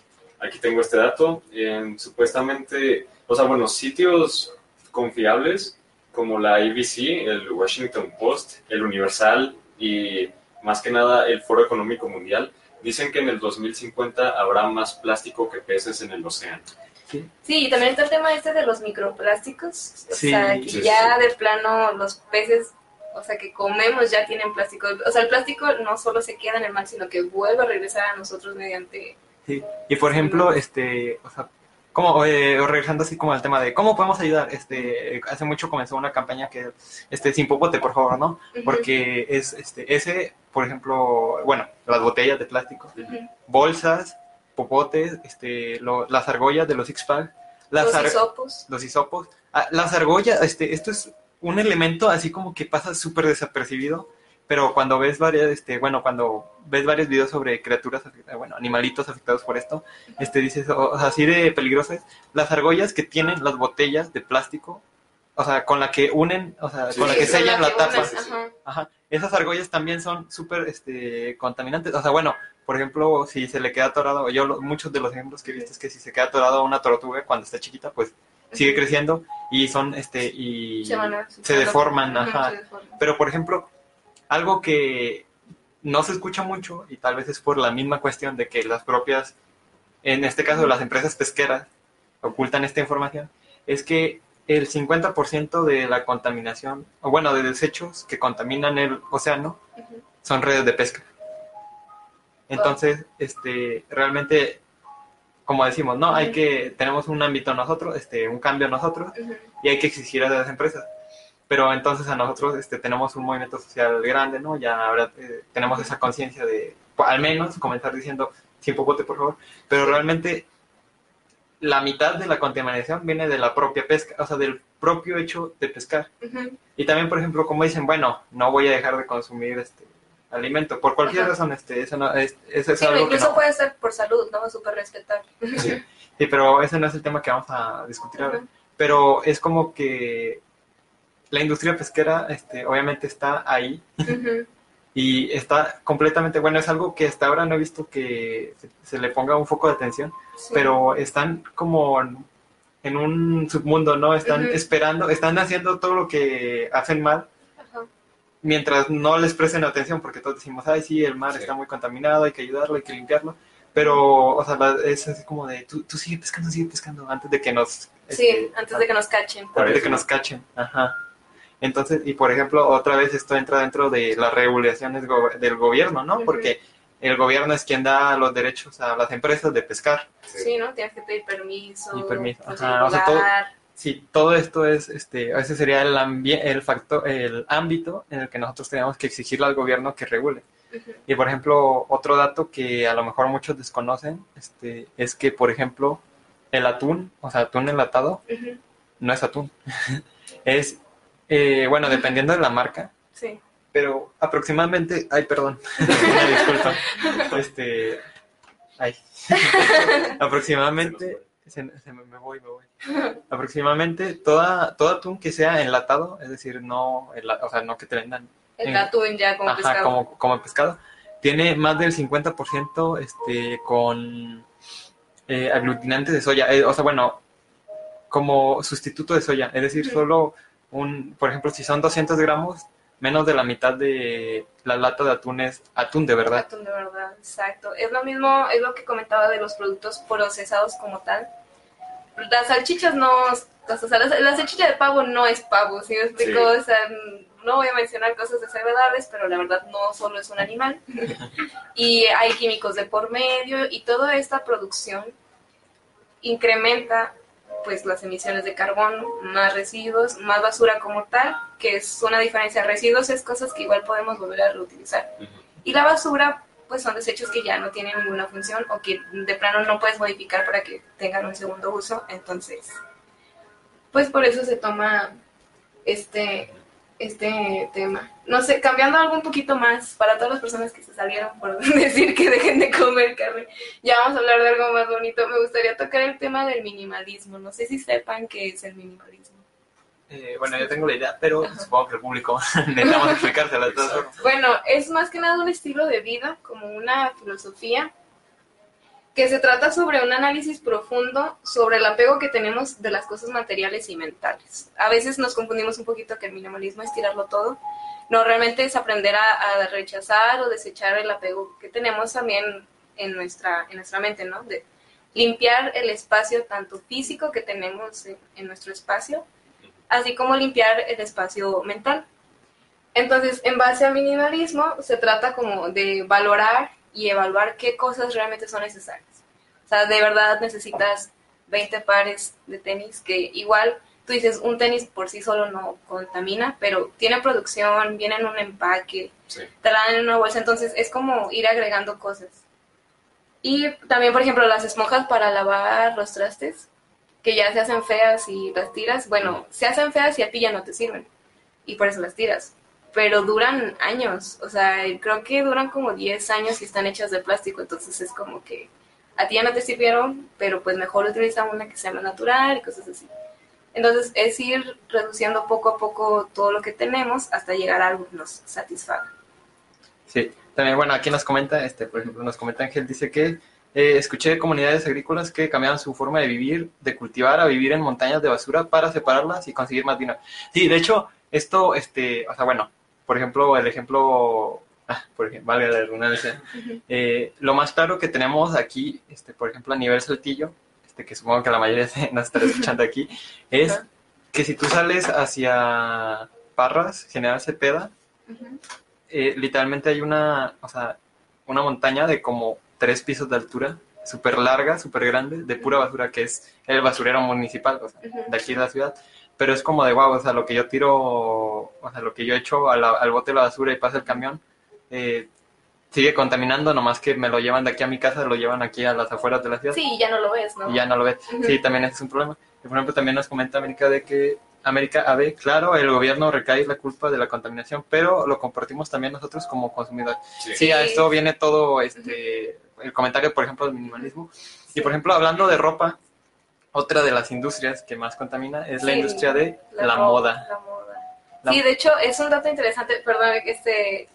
aquí tengo este dato. En, supuestamente, o sea, bueno, sitios confiables como la ABC, el Washington Post, el Universal y más que nada el Foro Económico Mundial, dicen que en el 2050 habrá más plástico que peces en el océano. ¿sí? Sí, y también está el tema este de los microplásticos. O Sí, sea, que sí, ya de plano los peces, o sea, que comemos ya tienen plástico. O sea, el plástico no solo se queda en el mar, sino que vuelve a regresar a nosotros mediante... Sí. Y por ejemplo, este, o sea, como, eh, regresando así como al tema de cómo podemos ayudar, este, hace mucho comenzó una campaña que, este, sin popote, por favor, ¿no? Porque es, este, ese, por ejemplo, bueno, las botellas de plástico, bolsas, popotes, este, lo- las argollas de los X-Pack, las Los hisopos. los hisopos, ah, las argollas, este, esto es un elemento así como que pasa súper desapercibido, pero cuando ves varias, este, bueno, cuando ves varios videos sobre criaturas, bueno, animalitos afectados por esto, este, dices, o, o sea, así de peligrosas, las argollas que tienen las botellas de plástico, o sea, con la que unen, o sea, Sí, con la que sellan la tapa, unes, ajá. Ajá. Esas argollas también son súper este, contaminantes. O sea, bueno, por ejemplo, si se le queda atorado, yo lo- muchos de los ejemplos que he visto es que si se queda atorado a una tortuga cuando está chiquita, pues sigue creciendo y son, este, y Se van a- se deforman, ajá. se deforman. Pero, por ejemplo, algo que no se escucha mucho y tal vez es por la misma cuestión de que las propias, en este caso las empresas pesqueras, ocultan esta información, es que el 50% de la contaminación, o bueno, de desechos que contaminan el océano son redes de pesca. Entonces, este, realmente, como decimos, no, hay que, tenemos un ámbito nosotros, este, un cambio nosotros, y hay que exigir a las empresas. Pero entonces a nosotros este, tenemos un movimiento social grande, ¿no? Ya ahora eh, tenemos esa conciencia de, al menos, comenzar diciendo, sin popote, por favor. Pero realmente la mitad de la contaminación viene de la propia pesca, o sea, del propio hecho de pescar. Ujú. Y también, por ejemplo, como dicen, bueno, no voy a dejar de consumir este alimento. Por cualquier Ajá. razón, este, eso, no, es, eso es Sí, algo que incluso no. puede ser por salud, ¿no? Súper respetar. Sí. Sí, pero ese no es el tema que vamos a discutir ahora. Ujú. Pero es como que la industria pesquera, este, obviamente está ahí y está completamente, bueno, es algo que hasta ahora no he visto que se, se le ponga un foco de atención, Sí. pero están como en, un submundo, ¿no? Están esperando, están haciendo todo lo que hacen mal Ajá. mientras no les presten atención, porque todos decimos, ay, sí, el mar Sí. está muy contaminado, hay que ayudarlo, hay que limpiarlo, pero, o sea, la- es así como de, tú, tú sigue pescando, sigue pescando, antes de que nos... Sí, este, antes de que nos cachen. antes de que nos cachen. Ajá. Entonces, y por ejemplo, otra vez esto entra dentro de las regulaciones go- del gobierno, ¿no? Porque el gobierno es quien da los derechos a las empresas de pescar. Sí, ¿no? Tienes que pedir permiso. Y permiso, conseguir ajá, o sea, todo-. Sí, todo esto es, este, ese sería el el factor, el ámbito en el que nosotros tenemos que exigirle al gobierno que regule. Y por ejemplo, otro dato que a lo mejor muchos desconocen, este, es que por ejemplo, el atún, o sea, atún enlatado, no es atún, es Eh, bueno, dependiendo de la marca, Sí. pero aproximadamente, ay, perdón, disculpa, este, ay, aproximadamente, se, se me, me voy, me voy, aproximadamente toda, todo atún que sea enlatado, es decir, no, enla- o sea, no que te vendan, El En- atún ya como ajá, pescado. como, como pescado, tiene más del 50% este, con eh, aglutinantes de soya, eh, o sea, bueno, como sustituto de soya, es decir, solo un, por ejemplo, si son 200 gramos, menos de la mitad de la lata de atún es atún de verdad. Atún de verdad, exacto. Es lo mismo, es lo que comentaba de los productos procesados como tal. Las salchichas no, o sea, la, la salchicha de pavo no es pavo, ¿sí me explico? Sí. O sea, no voy a mencionar cosas desagradables, pero la verdad no solo es un animal. y hay químicos de por medio y toda esta producción incrementa pues las emisiones de carbono, más residuos, más basura como tal, que es una diferencia. Residuos es cosas que igual podemos volver a reutilizar. Y la basura, pues son desechos que ya no tienen ninguna función o que de plano no puedes modificar para que tengan un segundo uso. Entonces, pues por eso se toma este, este tema. No sé, cambiando algo un poquito más para todas las personas que se salieron por decir que dejen de comer carne. Ya vamos a hablar de algo más bonito. Me gustaría tocar el tema del minimalismo. No sé si sepan qué es el minimalismo. Eh, bueno, yo tengo la idea, pero supongo que el público necesitamos explicársela. Bueno, es más que nada un estilo de vida, como una filosofía, que se trata sobre un análisis profundo sobre el apego que tenemos de las cosas materiales y mentales. A veces nos confundimos un poquito que el minimalismo es tirarlo todo. No, realmente es aprender a, rechazar o desechar el apego que tenemos también en nuestra, en nuestra mente, ¿no? De limpiar el espacio tanto físico que tenemos en, en nuestro espacio, así como limpiar el espacio mental. Entonces, en base al minimalismo, se trata como de valorar y evaluar qué cosas realmente son necesarias. O sea, de verdad necesitas 20 pares de tenis que igual tú dices, un tenis por sí solo no contamina, pero tiene producción, viene en un empaque, Sí. te la dan en una bolsa, entonces es como ir agregando cosas. Y también, por ejemplo, las esponjas para lavar los trastes, que ya se hacen feas y las tiras, bueno, se hacen feas y a ti ya no te sirven, y por eso las tiras. Pero duran años, o sea, creo que duran como 10 años y están hechas de plástico, entonces es como que a ti ya no te sirvieron, pero pues mejor utiliza una que sea más natural y cosas así. Entonces es ir reduciendo poco a poco todo lo que tenemos hasta llegar a algo que nos satisfaga. Sí, también, bueno, aquí nos comenta, este, por ejemplo, nos comenta Ángel, dice que eh, escuché de comunidades agrícolas que cambiaban su forma de vivir, de cultivar a vivir en montañas de basura para separarlas y conseguir más dinero. Sí, de hecho, esto, este, o sea, bueno, por ejemplo, el ejemplo, ah, por ejemplo, valga la redundancia, eh, lo más claro que tenemos aquí, este, por ejemplo, a nivel saltillo, este, que supongo que la mayoría nos estará escuchando aquí, es que si tú sales hacia Parras, General Cepeda, eh, literalmente hay una, o sea, una montaña de como tres pisos de altura, súper larga, súper grande, de pura basura, que es el basurero municipal, o sea, de aquí de la ciudad. Pero es como de wow, o sea, lo que yo tiro, o sea, lo que yo echo a la- al bote de la basura y pasa el camión, eh, sigue contaminando, nomás que me lo llevan de aquí a mi casa, lo llevan aquí a las afueras de la ciudad Sí, ya no lo ves, ¿no? y ya no lo ves. Sí, también ese es un problema. Y, por ejemplo, también nos comenta América de que América AB, claro, el gobierno recae la culpa de la contaminación, pero lo compartimos también nosotros como consumidores. Sí. Sí, a esto viene todo este el comentario, por ejemplo, del minimalismo. Y por ejemplo, hablando de ropa, otra de las industrias que más contamina es la industria de la, moda. La moda. La- Sí, de hecho, es un dato interesante, perdón, este...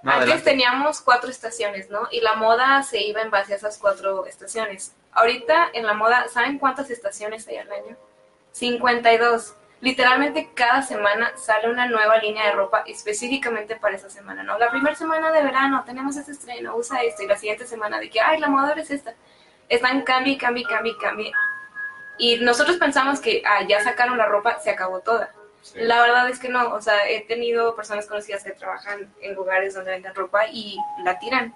No, Antes adelante. teníamos cuatro estaciones, ¿no? Y la moda se iba en base a esas cuatro estaciones. Ahorita en la moda, ¿saben cuántas estaciones hay al año? 52. Literalmente cada semana sale una nueva línea de ropa específicamente para esa semana, ¿no? La primera semana de verano tenemos este estreno, usa esto, y la siguiente semana de que, ay, la moda es esta. Están cambie, cambie, cambie, cambie. Y nosotros pensamos que, ah, ya sacaron la ropa, se acabó toda. Sí. La verdad es que no, o sea, he tenido personas conocidas que trabajan en lugares donde venden ropa y la tiran.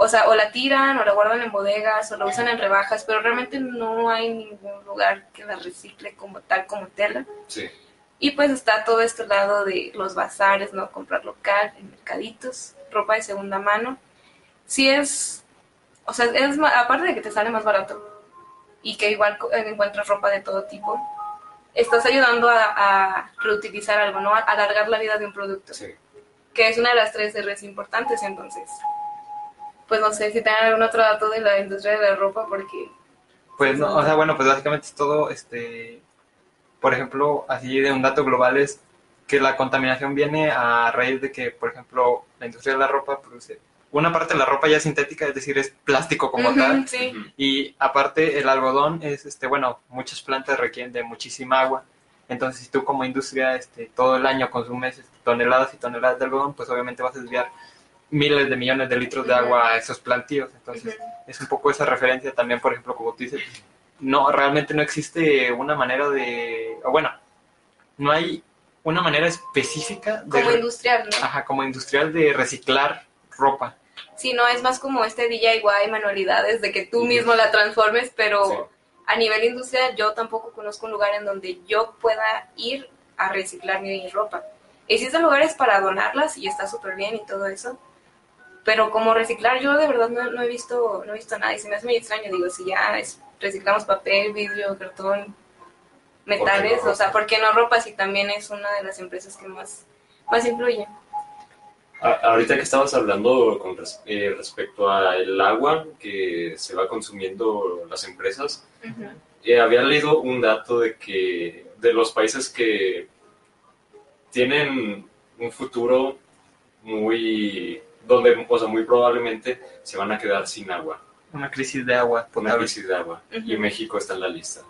O sea, o la tiran, o la guardan en bodegas, o la usan en rebajas, pero realmente no hay ningún lugar que la recicle como tal, como tela. Sí. Y pues está todo este lado de los bazares, ¿no? Comprar local, en mercaditos, ropa de segunda mano. Sí es, o sea, es aparte de que te sale más barato y que igual co- encuentras ropa de todo tipo, estás ayudando a, a reutilizar algo, ¿no? A alargar la vida de un producto, Sí. que es una de las tres R's importantes, entonces. Pues no sé si tienen algún otro dato de la industria de la ropa, porque Pues no, o sea, bueno, pues básicamente es todo, este, por ejemplo, así de un dato global es que la contaminación viene a raíz de que, por ejemplo, la industria de la ropa produce una parte de la ropa ya es sintética, es decir, es plástico como tal, sí. Y aparte el algodón es, este, bueno, muchas plantas requieren de muchísima agua, entonces si tú como industria, este, todo el año consumes este, toneladas y toneladas de algodón, pues obviamente vas a desviar miles de millones de litros de agua a esos plantíos, entonces es un poco esa referencia también, por ejemplo, como tú dices, no, realmente no existe una manera de, o bueno, no hay una manera específica de, como industrial, ¿no? ajá, como industrial de reciclar ropa. Sí, no, es más como este DIY, manualidades, de que tú mismo la transformes, pero Sí. a nivel industrial yo tampoco conozco un lugar en donde yo pueda ir a reciclar mi ropa. Existen lugares para donarlas y está súper bien y todo eso, pero como reciclar yo de verdad no, no he visto no he visto nada y se me hace muy extraño, digo, si ya es- reciclamos papel, vidrio, cartón, metales, no o sea, ¿por qué no ropa si también es una de las empresas que más, más influye? A- ahorita que estabas hablando con res- eh, respecto al agua que se va consumiendo las empresas, eh, había leído un dato de que de los países que tienen un futuro muy donde, o sea, muy probablemente se van a quedar sin agua, Una crisis de agua una crisis de agua, y Ujú. México está en la lista.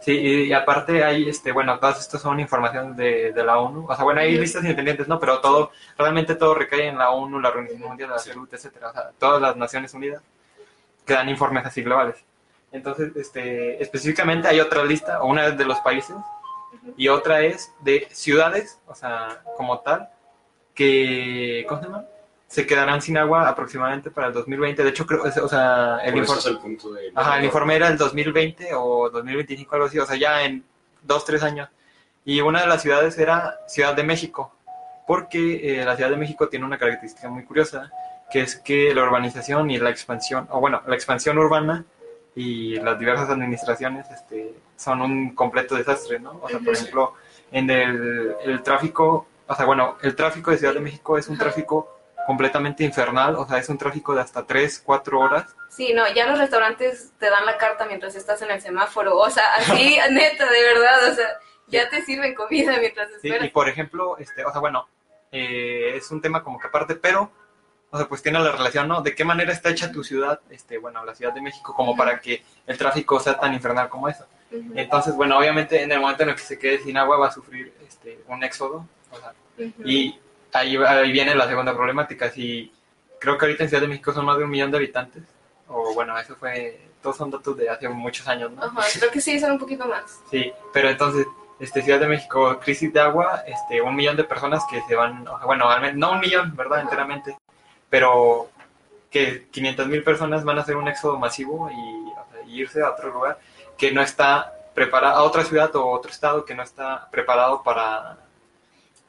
Sí, y, y aparte hay, este, bueno, todas estas son información de, de la ONU. O sea, bueno, hay listas independientes, ¿no? Pero todo, realmente todo recae en la ONU, la Organización Mundial de la Sí. Salud, etcétera. O sea, todas las Naciones Unidas que dan informes así globales. Entonces, este, específicamente hay otra lista, o una es de los países, y otra es de ciudades, o sea, como tal, que, ¿cómo se llama? Se quedarán sin agua aproximadamente para el 2020. De hecho, creo, o sea, el informe... es el punto de... Ajá, el informe era el 2020 o 2025, algo así, o sea, ya en dos, tres años. Y una de las ciudades era Ciudad de México, porque eh, la Ciudad de México tiene una característica muy curiosa, que es que la urbanización y la expansión, o bueno, la expansión urbana y las diversas administraciones este, son un completo desastre, ¿no? O sea, por ejemplo, en el, el tráfico, o sea, bueno, el tráfico de Ciudad de México es un tráfico completamente infernal, o sea, es un tráfico de hasta tres, cuatro horas Sí, no, ya los restaurantes te dan la carta mientras estás en el semáforo, o sea, así, neta, de verdad, o sea, ya te sirven comida mientras Sí, esperas. y por ejemplo, este, o sea, bueno, eh, es un tema como que aparte, pero, o sea, pues tiene la relación, ¿no? ¿De qué manera está hecha tu ciudad, este, bueno, la Ciudad de México, como para que el tráfico sea tan infernal como eso? Entonces, bueno, obviamente en el momento en el que se quede sin agua va a sufrir este, un éxodo, o sea, y ahí, ahí viene la segunda problemática. Si creo que ahorita en Ciudad de México son más de un millón de habitantes, o bueno, eso fue, todos son datos de hace muchos años, ¿no? Ajá, creo que sí, son un poquito más. Sí, pero entonces, este, Ciudad de México, crisis de agua, este, un millón de personas que se van, o sea, bueno, no un millón, ¿verdad? Ajá. Enteramente, pero que 500 mil personas van a hacer un éxodo masivo y, o sea, y irse a otro lugar que no está preparado, a otra ciudad o otro estado que no está preparado para,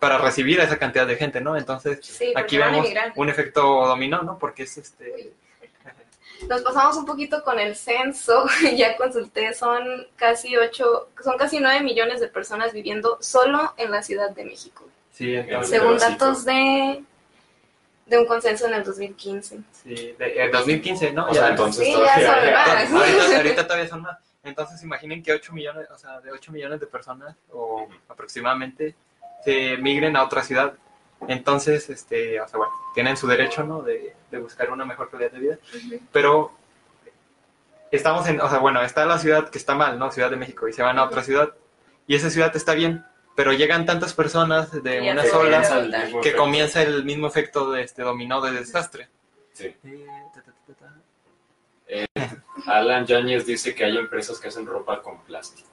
para recibir a esa cantidad de gente, ¿no? Entonces, Sí, aquí vemos un efecto dominó, ¿no? Porque es este... Nos pasamos un poquito con el censo, ya consulté, son casi ocho, son casi nueve millones de personas viviendo solo en la Ciudad de México, Sí, entonces, según datos de, de un consenso en el 2015. sí, de, eh, 2015, ¿no? O sea, Ya- entonces Sí, todavía- ya son más. ahorita, ahorita todavía son más. Entonces imaginen que 8 millones, o sea, de 8 millones de personas, o aproximadamente, se migren a otra ciudad. Entonces, este, o sea, bueno, tienen su derecho, ¿no? De, de buscar una mejor calidad de vida. Pero estamos en, o sea, bueno, está la ciudad que está mal, ¿no? Ciudad de México, y se van a otra ciudad. Y esa ciudad está bien, pero llegan tantas personas de Y una sola que comienza el mismo efecto de este dominó de desastre. Sí. Eh, ta, ta, ta, ta. Alan Yáñez dice que hay empresas que hacen ropa con plástico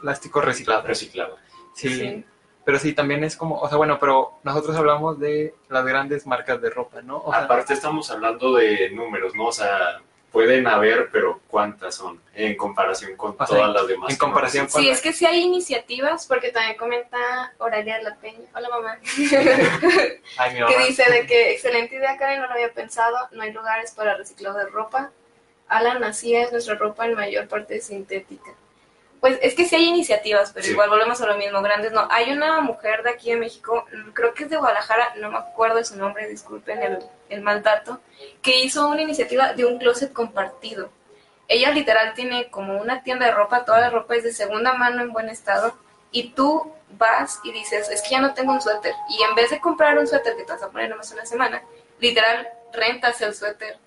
Plástico reciclado. reciclado. Sí, Sí. Pero sí, también es como, o sea, bueno, pero nosotros hablamos de las grandes marcas de ropa, ¿no? O sea, Aparte estamos hablando de números, ¿no? O sea, pueden haber, pero ¿cuántas son en comparación con sea, todas las demás? en que no comparación existen? Sí, es que sí hay iniciativas, porque también comenta Oralia La Peña, hola mamá, ay, mi que mamá. dice de que excelente idea, Karen, no lo había pensado, no hay lugares para reciclado de ropa. Alan, así es, nuestra ropa en mayor parte es sintética. Pues es que sí hay iniciativas, pero Sí. igual volvemos a lo mismo, grandes no. Hay una mujer de aquí de México, creo que es de Guadalajara, no me acuerdo de su nombre, disculpen el, el mal dato, que hizo una iniciativa de un closet compartido. Ella literal tiene como una tienda de ropa, toda la ropa es de segunda mano en buen estado, y tú vas y dices, es que ya no tengo un suéter, y en vez de comprar un suéter que te vas a poner nomás una semana, literal rentas el suéter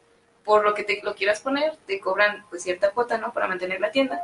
por lo que te lo quieras poner, te cobran pues cierta cuota, ¿no? Para mantener la tienda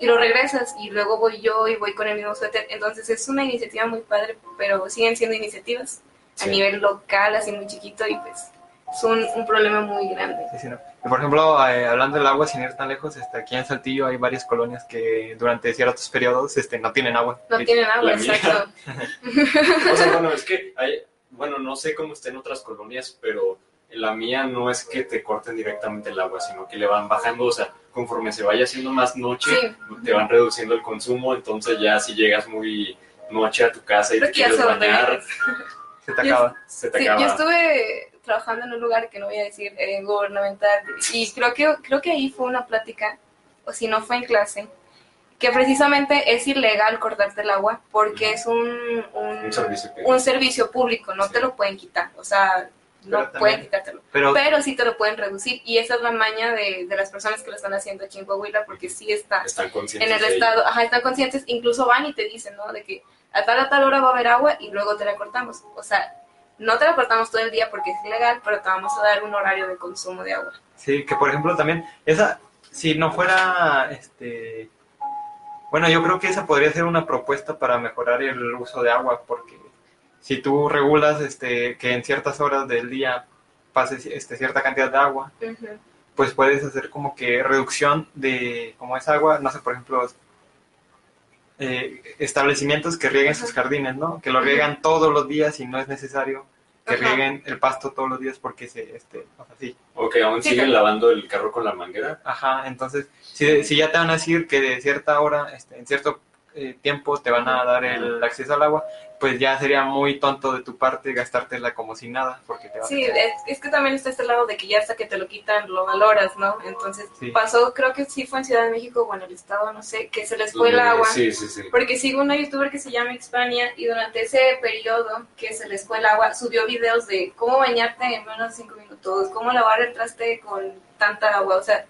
y lo regresas y luego voy yo y voy con el mismo suéter. Entonces es una iniciativa muy padre, pero siguen siendo iniciativas a nivel local, así muy chiquito y pues es un, un problema muy grande. Sí, sí, no. Y, por ejemplo, eh, hablando del agua, sin ir tan lejos, este, aquí en Saltillo hay varias colonias que durante ciertos periodos este, no tienen agua. No tienen agua, exacto. O sea, bueno, es que hay, bueno, no sé cómo está en otras colonias, pero la mía no es que te corten directamente el agua, sino que le van bajando, o sea, conforme se vaya haciendo más noche, Sí. te van reduciendo el consumo, entonces ya si llegas muy noche a tu casa y Creo te quieres bañar. Se te Yo- acaba. se te Sí, acaba. yo estuve trabajando en un lugar que no voy a decir eh, gubernamental y creo que creo que ahí fue una plática o si no fue en clase que precisamente es ilegal cortarte el agua porque es un, un, Un servicio que- un servicio público, no Sí. te lo pueden quitar, o sea, no Pero también- pueden quitártelo, Pero, pero sí te lo pueden reducir y esa es la maña de, de las personas que lo están haciendo aquí en Coahuila porque sí está Están conscientes en el estado, ajá, están conscientes, incluso van y te dicen, ¿no? De que a tal a tal hora va a haber agua y luego te la cortamos. O sea, no te la cortamos todo el día porque es ilegal, pero te vamos a dar un horario de consumo de agua. sí, que por ejemplo también, esa, si no fuera, este, bueno, yo creo que esa podría ser una propuesta para mejorar el uso de agua, porque si tú regulas, este, que en ciertas horas del día pases este, cierta cantidad de agua, pues puedes hacer como que reducción de como esa agua, no sé, por ejemplo, eh, establecimientos que rieguen sus jardines, ¿no? Que lo riegan todos los días y no es necesario que Ajá. rieguen el pasto todos los días porque se, este, o sea, sí. O que aún Sí, siguen sí. lavando el carro con la manguera. Ajá, entonces, si, si ya te van a decir que de cierta hora, este, en cierto eh, tiempo te van a dar el acceso al agua, pues ya sería muy tonto de tu parte gastártela como si nada, porque te va Sí, es, es que también está este lado de que ya hasta que te lo quitan lo valoras, ¿no? Entonces Sí. pasó, creo que sí fue en Ciudad de México o en el estado, no sé, que se les fue el agua. Sí, sí, sí. Porque sigo una youtuber que se llama Hispania y durante ese periodo que se les fue el agua, subió videos de cómo bañarte en menos de cinco minutos, cómo lavar el traste con tanta agua. O sea, a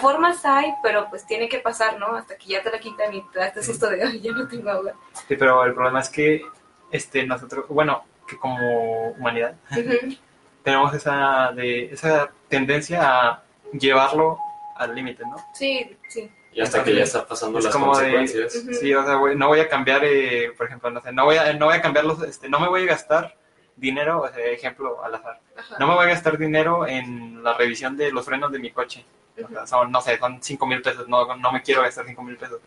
formas hay, pero pues tiene que pasar, ¿no? Hasta que ya te la quitan y te das este susto de, ay, ya no tengo agua. Sí, pero el problema es que este, nosotros, bueno, que como humanidad tenemos esa, de, esa tendencia a llevarlo al límite, ¿no? Sí, sí. Y hasta que ya está pasando Es las como de- consecuencias. Sí, o sea, güey, no voy a cambiar, eh, por ejemplo, no sé, no voy a, no voy a cambiar los, este, no me voy a gastar dinero, o sea, ejemplo al azar, Ajá. no me voy a gastar dinero en la revisión de los frenos de mi coche. O sea, son, no sé, son 5 mil pesos, no, no me quiero gastar 5 mil pesos.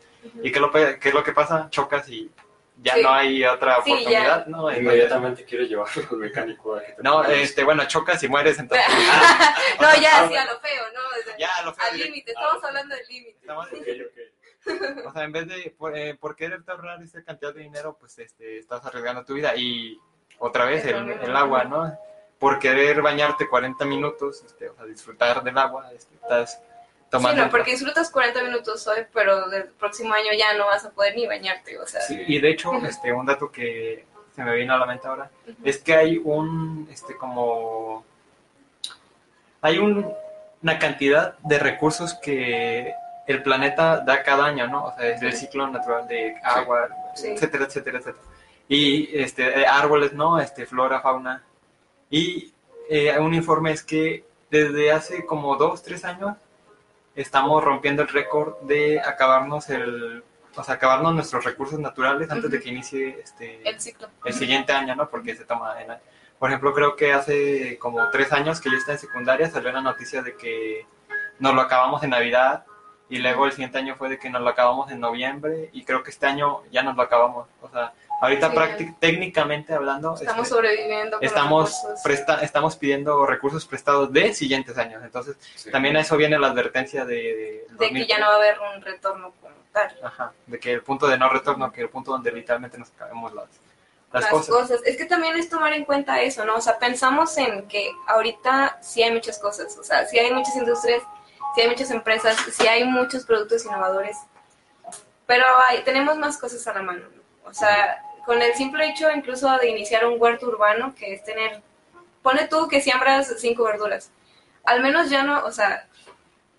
¿Y qué, lo, qué es lo que pasa? Chocas y ya Sí. no hay otra Sí, oportunidad, ¿no? Inmediatamente quiere llevarlo al mecánico a que te No, este, bueno, chocas y mueres, entonces. no, ya, ah, sí, a lo feo, ¿no? O sea, ya, lo feo al límite, estamos hablando del límite. Estamos-. O sea, en vez de, por, eh, por quererte ahorrar esa cantidad de dinero, pues este, estás arriesgando tu vida. Y otra vez el, el agua, ¿no? Por querer bañarte 40 minutos, este, o sea, disfrutar del agua, este, estás tomando... Sí, no, porque disfrutas 40 minutos hoy, pero del próximo año ya no vas a poder ni bañarte, o sea. Sí. Y de hecho, este, un dato que se me vino a la mente ahora, es que hay un, este, como... Hay un- una cantidad de recursos que el planeta da cada año, ¿no? O sea, es el ciclo natural de agua, Sí. etcétera, etcétera, etcétera. Y este, eh, árboles, ¿no? Este, flora, fauna. Y eh, un informe es que desde hace como dos, tres años estamos rompiendo el récord de acabarnos el, o sea, acabarnos nuestros recursos naturales antes de que inicie este El ciclo. el siguiente año, ¿no? Porque se toma en... Por ejemplo, creo que hace como tres años que yo estaba en secundaria salió la noticia de que nos lo acabamos en Navidad y luego el siguiente año fue de que nos lo acabamos en noviembre y creo que este año ya nos lo acabamos. O sea, ahorita Sí. técnicamente hablando, Estamos este, sobreviviendo. con los estamos, presta- estamos pidiendo recursos prestados de siguientes años. Entonces, Sí. también a eso viene la advertencia de... De que ya no va a haber un retorno como tal. Ajá, de que el punto de no retorno, que el punto donde literalmente nos acabemos las, las, las cosas. cosas. Es que también es tomar en cuenta eso, ¿no? O sea, pensamos en que ahorita sí hay muchas cosas, o sea, sí hay muchas industrias, sí hay muchas empresas, sí hay muchos productos innovadores, Pero hay, tenemos más cosas a la mano. ¿no? O sea, con el simple hecho incluso de iniciar un huerto urbano, que es tener, pone tú que siembras cinco verduras. Al menos ya no, o sea,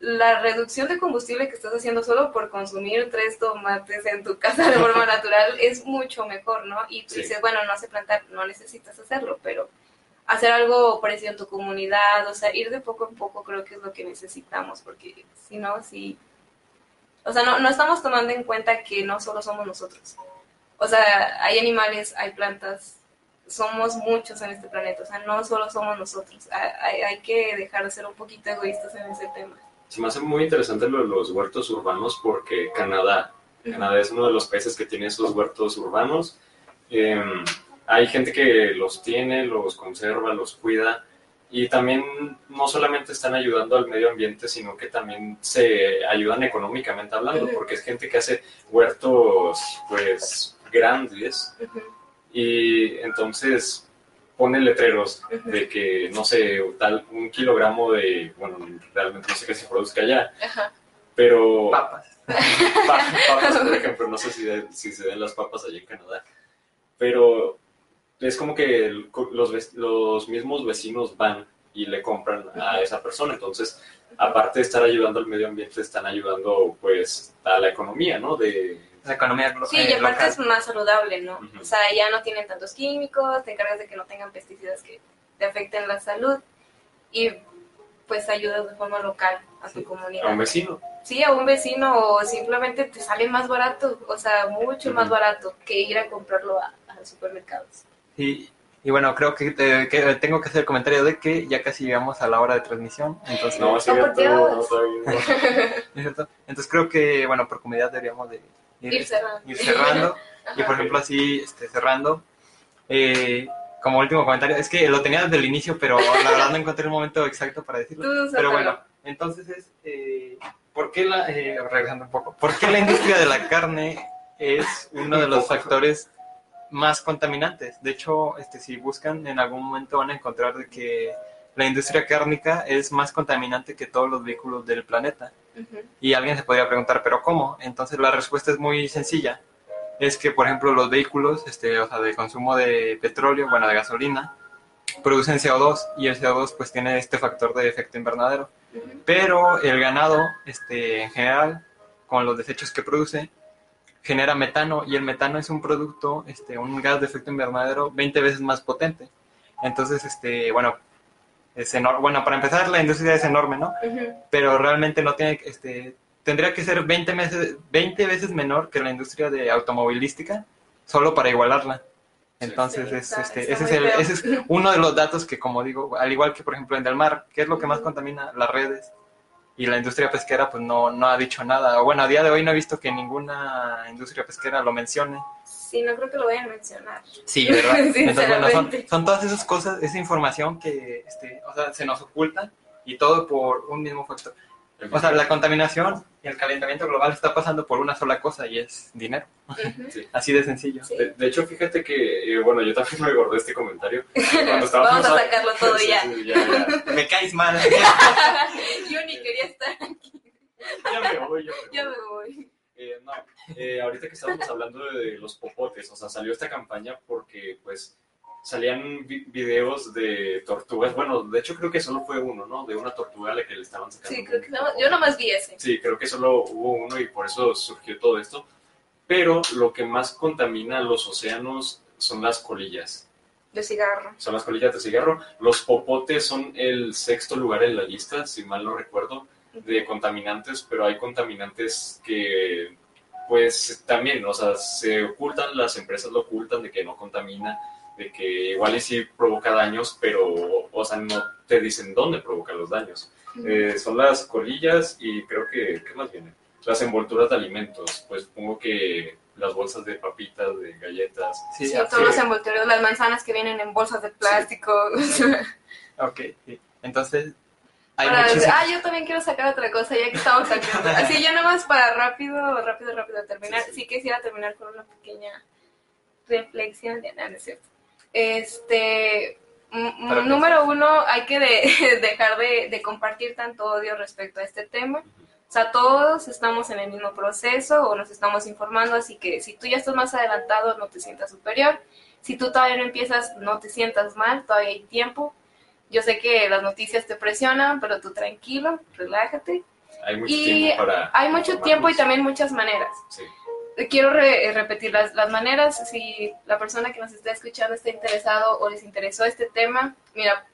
la reducción de combustible que estás haciendo solo por consumir tres tomates en tu casa de forma natural es mucho mejor, ¿no? Y tú Sí. dices, bueno, no sé plantar, no necesitas hacerlo, pero hacer algo parecido en tu comunidad, o sea, ir de poco en poco creo que es lo que necesitamos, porque si no, sí. O sea, no, no estamos tomando en cuenta que no solo somos nosotros. O sea, hay animales, hay plantas, somos muchos en este planeta, o sea, no solo somos nosotros. Hay, que dejar de ser un poquito egoístas en ese tema. Se me hace muy interesante lo de los huertos urbanos porque Canadá, Canadá es uno de los países que tiene esos huertos urbanos. Eh, hay gente que los tiene, los conserva, los cuida y también no solamente están ayudando al medio ambiente, sino que también se ayudan económicamente hablando, porque es gente que hace huertos pues grandes Ujú, y entonces pone letreros Ujú. de que, no sé, tal, un kilogramo de, bueno, realmente no sé qué se produzca allá, Ajá. pero Papas. pa- papas, por ejemplo, no sé si, de- si se den las papas allá en Canadá, pero es como que el- los, los mismos vecinos van y le compran a esa persona, entonces, aparte de estar ayudando al medio ambiente, están ayudando, pues, a la economía, ¿no? De, La economía Sí, eh, y aparte local. es más saludable, ¿no? O sea, ya no tienen tantos químicos, te encargas de que no tengan pesticidas que te afecten la salud y pues ayudas de forma local a tu Sí, comunidad. a un vecino. Sí, a un vecino o simplemente te sale más barato, o sea, mucho más barato que ir a comprarlo a, a los supermercados. Y, y bueno, creo que, te- que tengo que hacer el comentario de que ya casi llegamos a la hora de transmisión. Entonces, No, cierto, no, no. ¿es cierto? Entonces creo que, bueno, por comunidad deberíamos de ir, Ir cerrando. ir cerrando. y por ejemplo, así, este, cerrando, eh, como último comentario, es que lo tenía desde el inicio, pero la verdad no encontré el momento exacto para decirlo. Tú Pero bueno, entonces es, eh, ¿por qué la, eh, regresando un poco, ¿por qué la industria de la carne es uno de los factores más contaminantes? De hecho, este, si buscan, en algún momento van a encontrar que la industria cárnica es más contaminante que todos los vehículos del planeta. Y alguien se podría preguntar, ¿pero cómo? Entonces la respuesta es muy sencilla. Es que, por ejemplo, los vehículos, este, o sea, de consumo de petróleo, bueno, de gasolina, producen CO2 y el CO2 pues tiene este factor de efecto invernadero. Pero el ganado, este, en general, con los desechos que produce, genera metano y el metano es un producto, este, un gas de efecto invernadero 20 veces más potente. Entonces, este, bueno, es enorme. Bueno, para empezar, la industria es enorme, ¿no? Pero realmente no tiene, este, tendría que ser 20 veces, 20 veces menor que la industria de automovilística, solo para igualarla. Entonces, Sí, es, este, ese, es el- ese es uno de los datos que, como digo, al igual que, por ejemplo, en Del Mar, ¿qué es lo que más contamina? Las redes. Y la industria pesquera, pues, no, no ha dicho nada. Bueno, a día de hoy no he visto que ninguna industria pesquera lo mencione. Sí, no creo que lo vayan a mencionar. Sí, ¿verdad? Entonces, bueno, son, todas esas cosas, esa información que, este, o sea, se nos oculta y todo por un mismo factor. O sea, la contaminación y el calentamiento global está pasando por una sola cosa y es dinero. Sí. Así de sencillo. Sí. De, de hecho, fíjate que, eh, bueno, yo también me de este comentario. Cuando estábamos Vamos a sacarlo todo Sí, ya. sí, ya, ya. Me caes mal. Yo ni quería estar aquí. Ya me voy, ya me voy. Ya me voy. Eh, no, eh, ahorita que estábamos hablando de los popotes, o sea, salió esta campaña porque, pues, salían vi- videos de tortugas. Bueno, de hecho creo que solo fue uno, ¿no? De una tortuga a la que le estaban sacando. Sí, creo que no, yo nomás vi ese. Sí, creo que solo hubo uno y por eso surgió todo esto. Pero lo que más contamina los océanos son las colillas. De cigarro. Son las colillas de cigarro. Los popotes son el sexto lugar en la lista, si mal no recuerdo, de contaminantes, pero hay contaminantes que, pues, también, o sea, se ocultan, las empresas lo ocultan de que no contamina, de que igual y sí provoca daños, pero, o sea, no te dicen dónde provoca los daños. Eh, son las colillas y creo que, ¿qué más viene? Las envolturas de alimentos, pues supongo que las bolsas de papitas, de galletas. Sí, Sí, todos los envoltorios, las manzanas que vienen en bolsas de plástico. Ok, sí. Entonces, hay Para- muchísimas. ah, yo también quiero sacar otra cosa, ya que estamos sacando. Así ya nomás para rápido, rápido, rápido terminar. Sí, Sí, sí. quisiera terminar con una pequeña reflexión. De, no, no es cierto. Este, número uno, hay que de- dejar de, de compartir tanto odio respecto a este tema. O sea, todos estamos en el mismo proceso o nos estamos informando, así que si tú ya estás más adelantado, no te sientas superior. Si tú todavía no empiezas, no te sientas mal, todavía hay tiempo. Yo sé que las noticias te presionan, pero tú tranquilo, relájate. Hay mucho Y tiempo para... hay mucho tiempo y también muchas maneras. Sí. Quiero re- eh, repetir las, las maneras, si la persona que nos está escuchando está interesado o les interesó este tema, mira,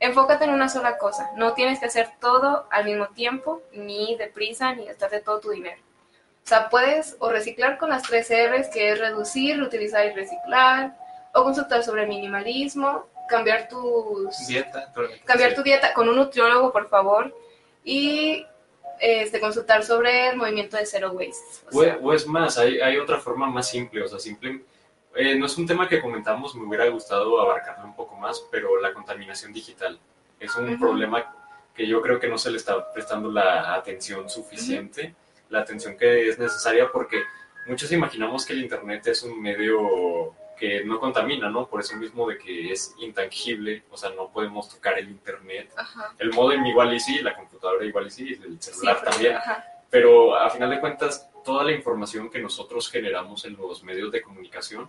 enfócate en una sola cosa, no tienes que hacer todo al mismo tiempo, ni deprisa, ni gastarte todo tu dinero. O sea, puedes o reciclar con las tres R's, que es reducir, reutilizar y reciclar, o consultar sobre minimalismo, cambiar tus Dieta. cambiar tu dieta con un nutriólogo, por favor, y este, consultar sobre el movimiento de Zero Waste. O O, sea, o es más, hay, hay otra forma más simple, o sea, simple... eh, no es un tema que comentamos, me hubiera gustado abarcarlo un poco más, pero la contaminación digital es un problema que yo creo que no se le está prestando la atención suficiente, la atención que es necesaria, porque muchos imaginamos que el Internet es un medio que no contamina, ¿no? Por eso mismo de que es intangible, o sea, no podemos tocar el Internet. ajá. El modem igual y sí, la computadora igual y sí, el Sí, celular porque- también, ajá. pero a final de cuentas toda la información que nosotros generamos en los medios de comunicación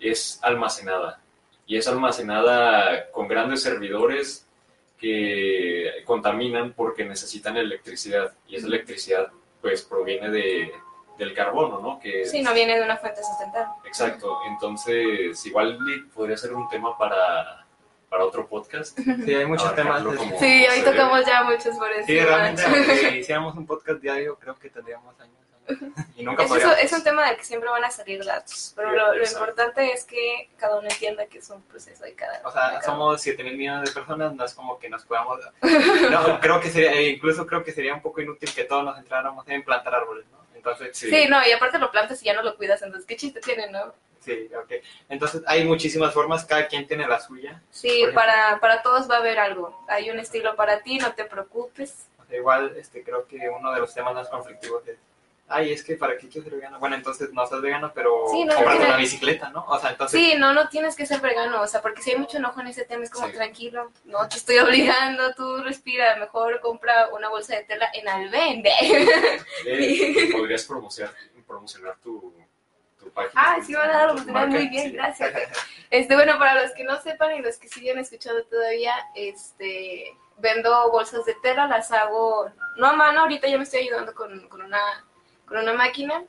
es almacenada y es almacenada con grandes servidores que contaminan porque necesitan electricidad y esa electricidad pues proviene de, del carbono, ¿no? Que Sí, no viene de una fuente sustentable. Exacto, entonces igual podría ser un tema para, para otro podcast. Sí, hay muchos temas. De- como- Sí, hoy tocamos ya muchos por eso. Sí, realmente, aunque hiciéramos un podcast diario, creo que tendríamos años. Y nunca Es, podríamos. es un tema del que siempre van a salir datos, pero lo, lo importante es que cada uno entienda que es un proceso de cada O sea, cada somos 7 mil millones de personas, no es como que nos podamos... No, creo que sería, e incluso creo que sería un poco inútil que todos nos entráramos en plantar árboles, ¿no? Entonces, Sí. Sí, no, y aparte lo plantas y ya no lo cuidas, entonces, ¿qué chiste tiene, no? sí, ok. Entonces, hay muchísimas formas, cada quien tiene la suya. Sí, para, para todos va a haber algo. Hay un estilo para ti, no te preocupes. Igual, este, creo que uno de los temas más conflictivos es... Ay, es que ¿para qué quiero ser vegano? Bueno, entonces no seas vegano, pero Sí, no, cómprate una bicicleta, ¿no? O sea, entonces... Sí, no, no tienes que ser vegano, o sea, porque si hay mucho enojo en ese tema, es como Sí. tranquilo, no te estoy obligando, tú respira, mejor compra una bolsa de tela en Alvende. Eh, podrías promocionar, promocionar tu, tu página. Ah, sí, van a dar tu oportunidad, muy bien, Sí. gracias. Este, bueno, para los que no sepan y los que siguen escuchando todavía, este, vendo bolsas de tela, las hago, no a mano, ahorita ya me estoy ayudando con, con una, con una máquina.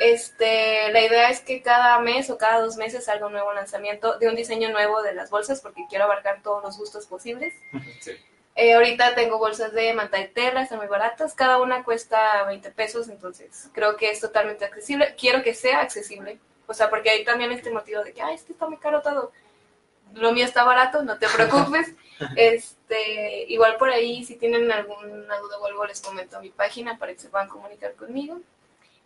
Este, la idea es que cada mes o cada dos meses salga un nuevo lanzamiento de un diseño nuevo de las bolsas porque quiero abarcar todos los gustos posibles. Sí. Eh, ahorita tengo bolsas de manta de tela, están muy baratas, cada una cuesta 20 pesos, entonces creo que es totalmente accesible. Quiero que sea accesible, o sea, porque hay también este motivo de que, ay, es que está muy caro todo. Lo mío está barato, no te preocupes. este, igual por ahí, si tienen alguna duda o algo, les comento mi página para que se puedan comunicar conmigo.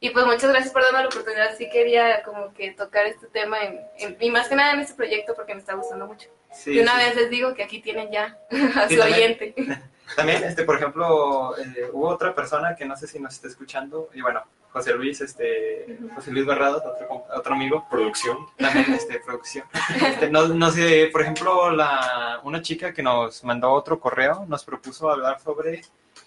Y pues muchas gracias por darme la oportunidad. Sí quería como que tocar este tema en, en- y más que nada en este proyecto porque me está gustando mucho. Sí, de una sí. vez les digo que aquí tienen ya a Sí, su también. oyente. También, este, por ejemplo, eh, hubo otra persona que no sé si nos está escuchando, y bueno, José Luis, este. José Luis Barrados, otro, otro amigo, Producción. también, este, producción. Este, no, no sé, por ejemplo, la, una chica que nos mandó otro correo nos propuso hablar sobre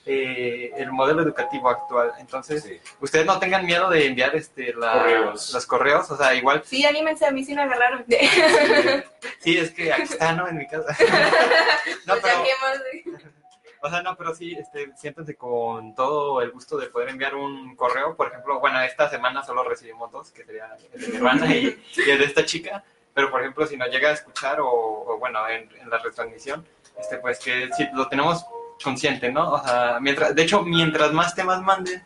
eh, el modelo educativo actual. Entonces, Sí. ustedes no tengan miedo de enviar este, la- Correos. los correos, o sea, igual. Sí, anímense, a mí sí me agarraron. Sí, es que aquí está, ¿no? En mi casa. No, Pues pero, O sea, no, pero sí, este, siéntense con todo el gusto de poder enviar un correo. Por ejemplo, bueno, esta semana solo recibimos dos, que sería el de mi hermana y, y el de esta chica. Pero, por ejemplo, si nos llega a escuchar o, o, bueno, en, en la retransmisión, este, pues que sí, lo tenemos consciente, ¿no? O sea, mientras, de hecho, mientras más temas manden,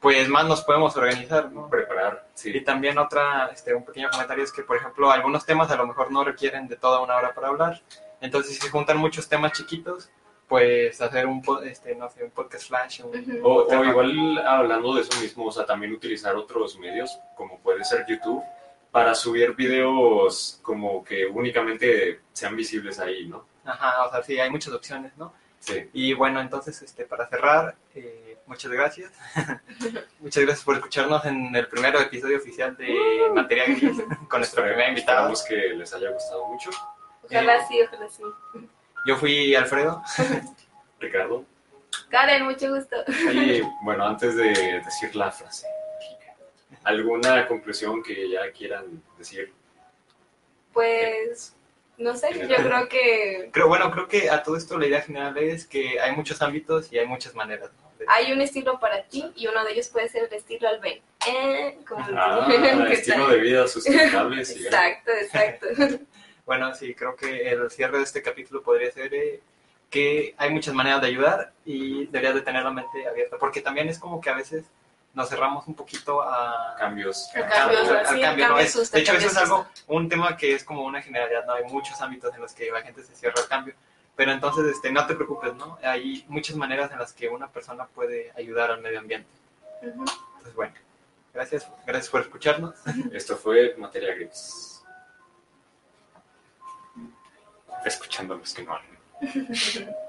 pues más nos podemos organizar, ¿no? Preparar. Y Sí. también otra, este, un pequeño comentario es que, por ejemplo, algunos temas a lo mejor no requieren de toda una hora para hablar. Entonces, si se juntan muchos temas chiquitos, pues hacer un, este, no sé, un podcast flash. un-. O, o igual hablando de eso mismo, o sea, también utilizar otros medios, como puede ser YouTube, para subir videos como que únicamente sean visibles ahí, ¿no? Ajá, o sea, sí, hay muchas opciones, ¿no? Sí. Y bueno, entonces, este, para cerrar, eh, muchas gracias. muchas gracias por escucharnos en el primer episodio oficial de Materia Gris con nuestro primer invitado. Esperamos que les haya gustado mucho. Ojalá sí, ojalá sí. Yo fui Alfredo. Ricardo. Karen, mucho gusto. Y bueno, antes de decir la frase, ¿alguna conclusión que ya quieran decir? Pues, no sé, yo creo que Creo, bueno, creo que a todo esto la idea general es que hay muchos ámbitos y hay muchas maneras. ¿no? de- hay un estilo para ti y uno de ellos puede ser el estilo Alben. Eh, como el- Ah, que estilo de vida sustentable. Exacto, exacto. Bueno, sí, creo que el cierre de este capítulo podría ser eh, que hay muchas maneras de ayudar y deberías de tener la mente abierta, porque también es como que a veces nos cerramos un poquito a... Cambios. A cambios, al sí, cambio, ¿no? cambio Es- de hecho, eso es algo, un tema que es como una generalidad, ¿no? Hay muchos ámbitos en los que la gente se cierra al cambio, pero entonces este, no te preocupes, ¿no? Hay muchas maneras en las que una persona puede ayudar al medio ambiente. Entonces, bueno, gracias, gracias por escucharnos. Esto fue Materia Gris. Escuchando a los que no.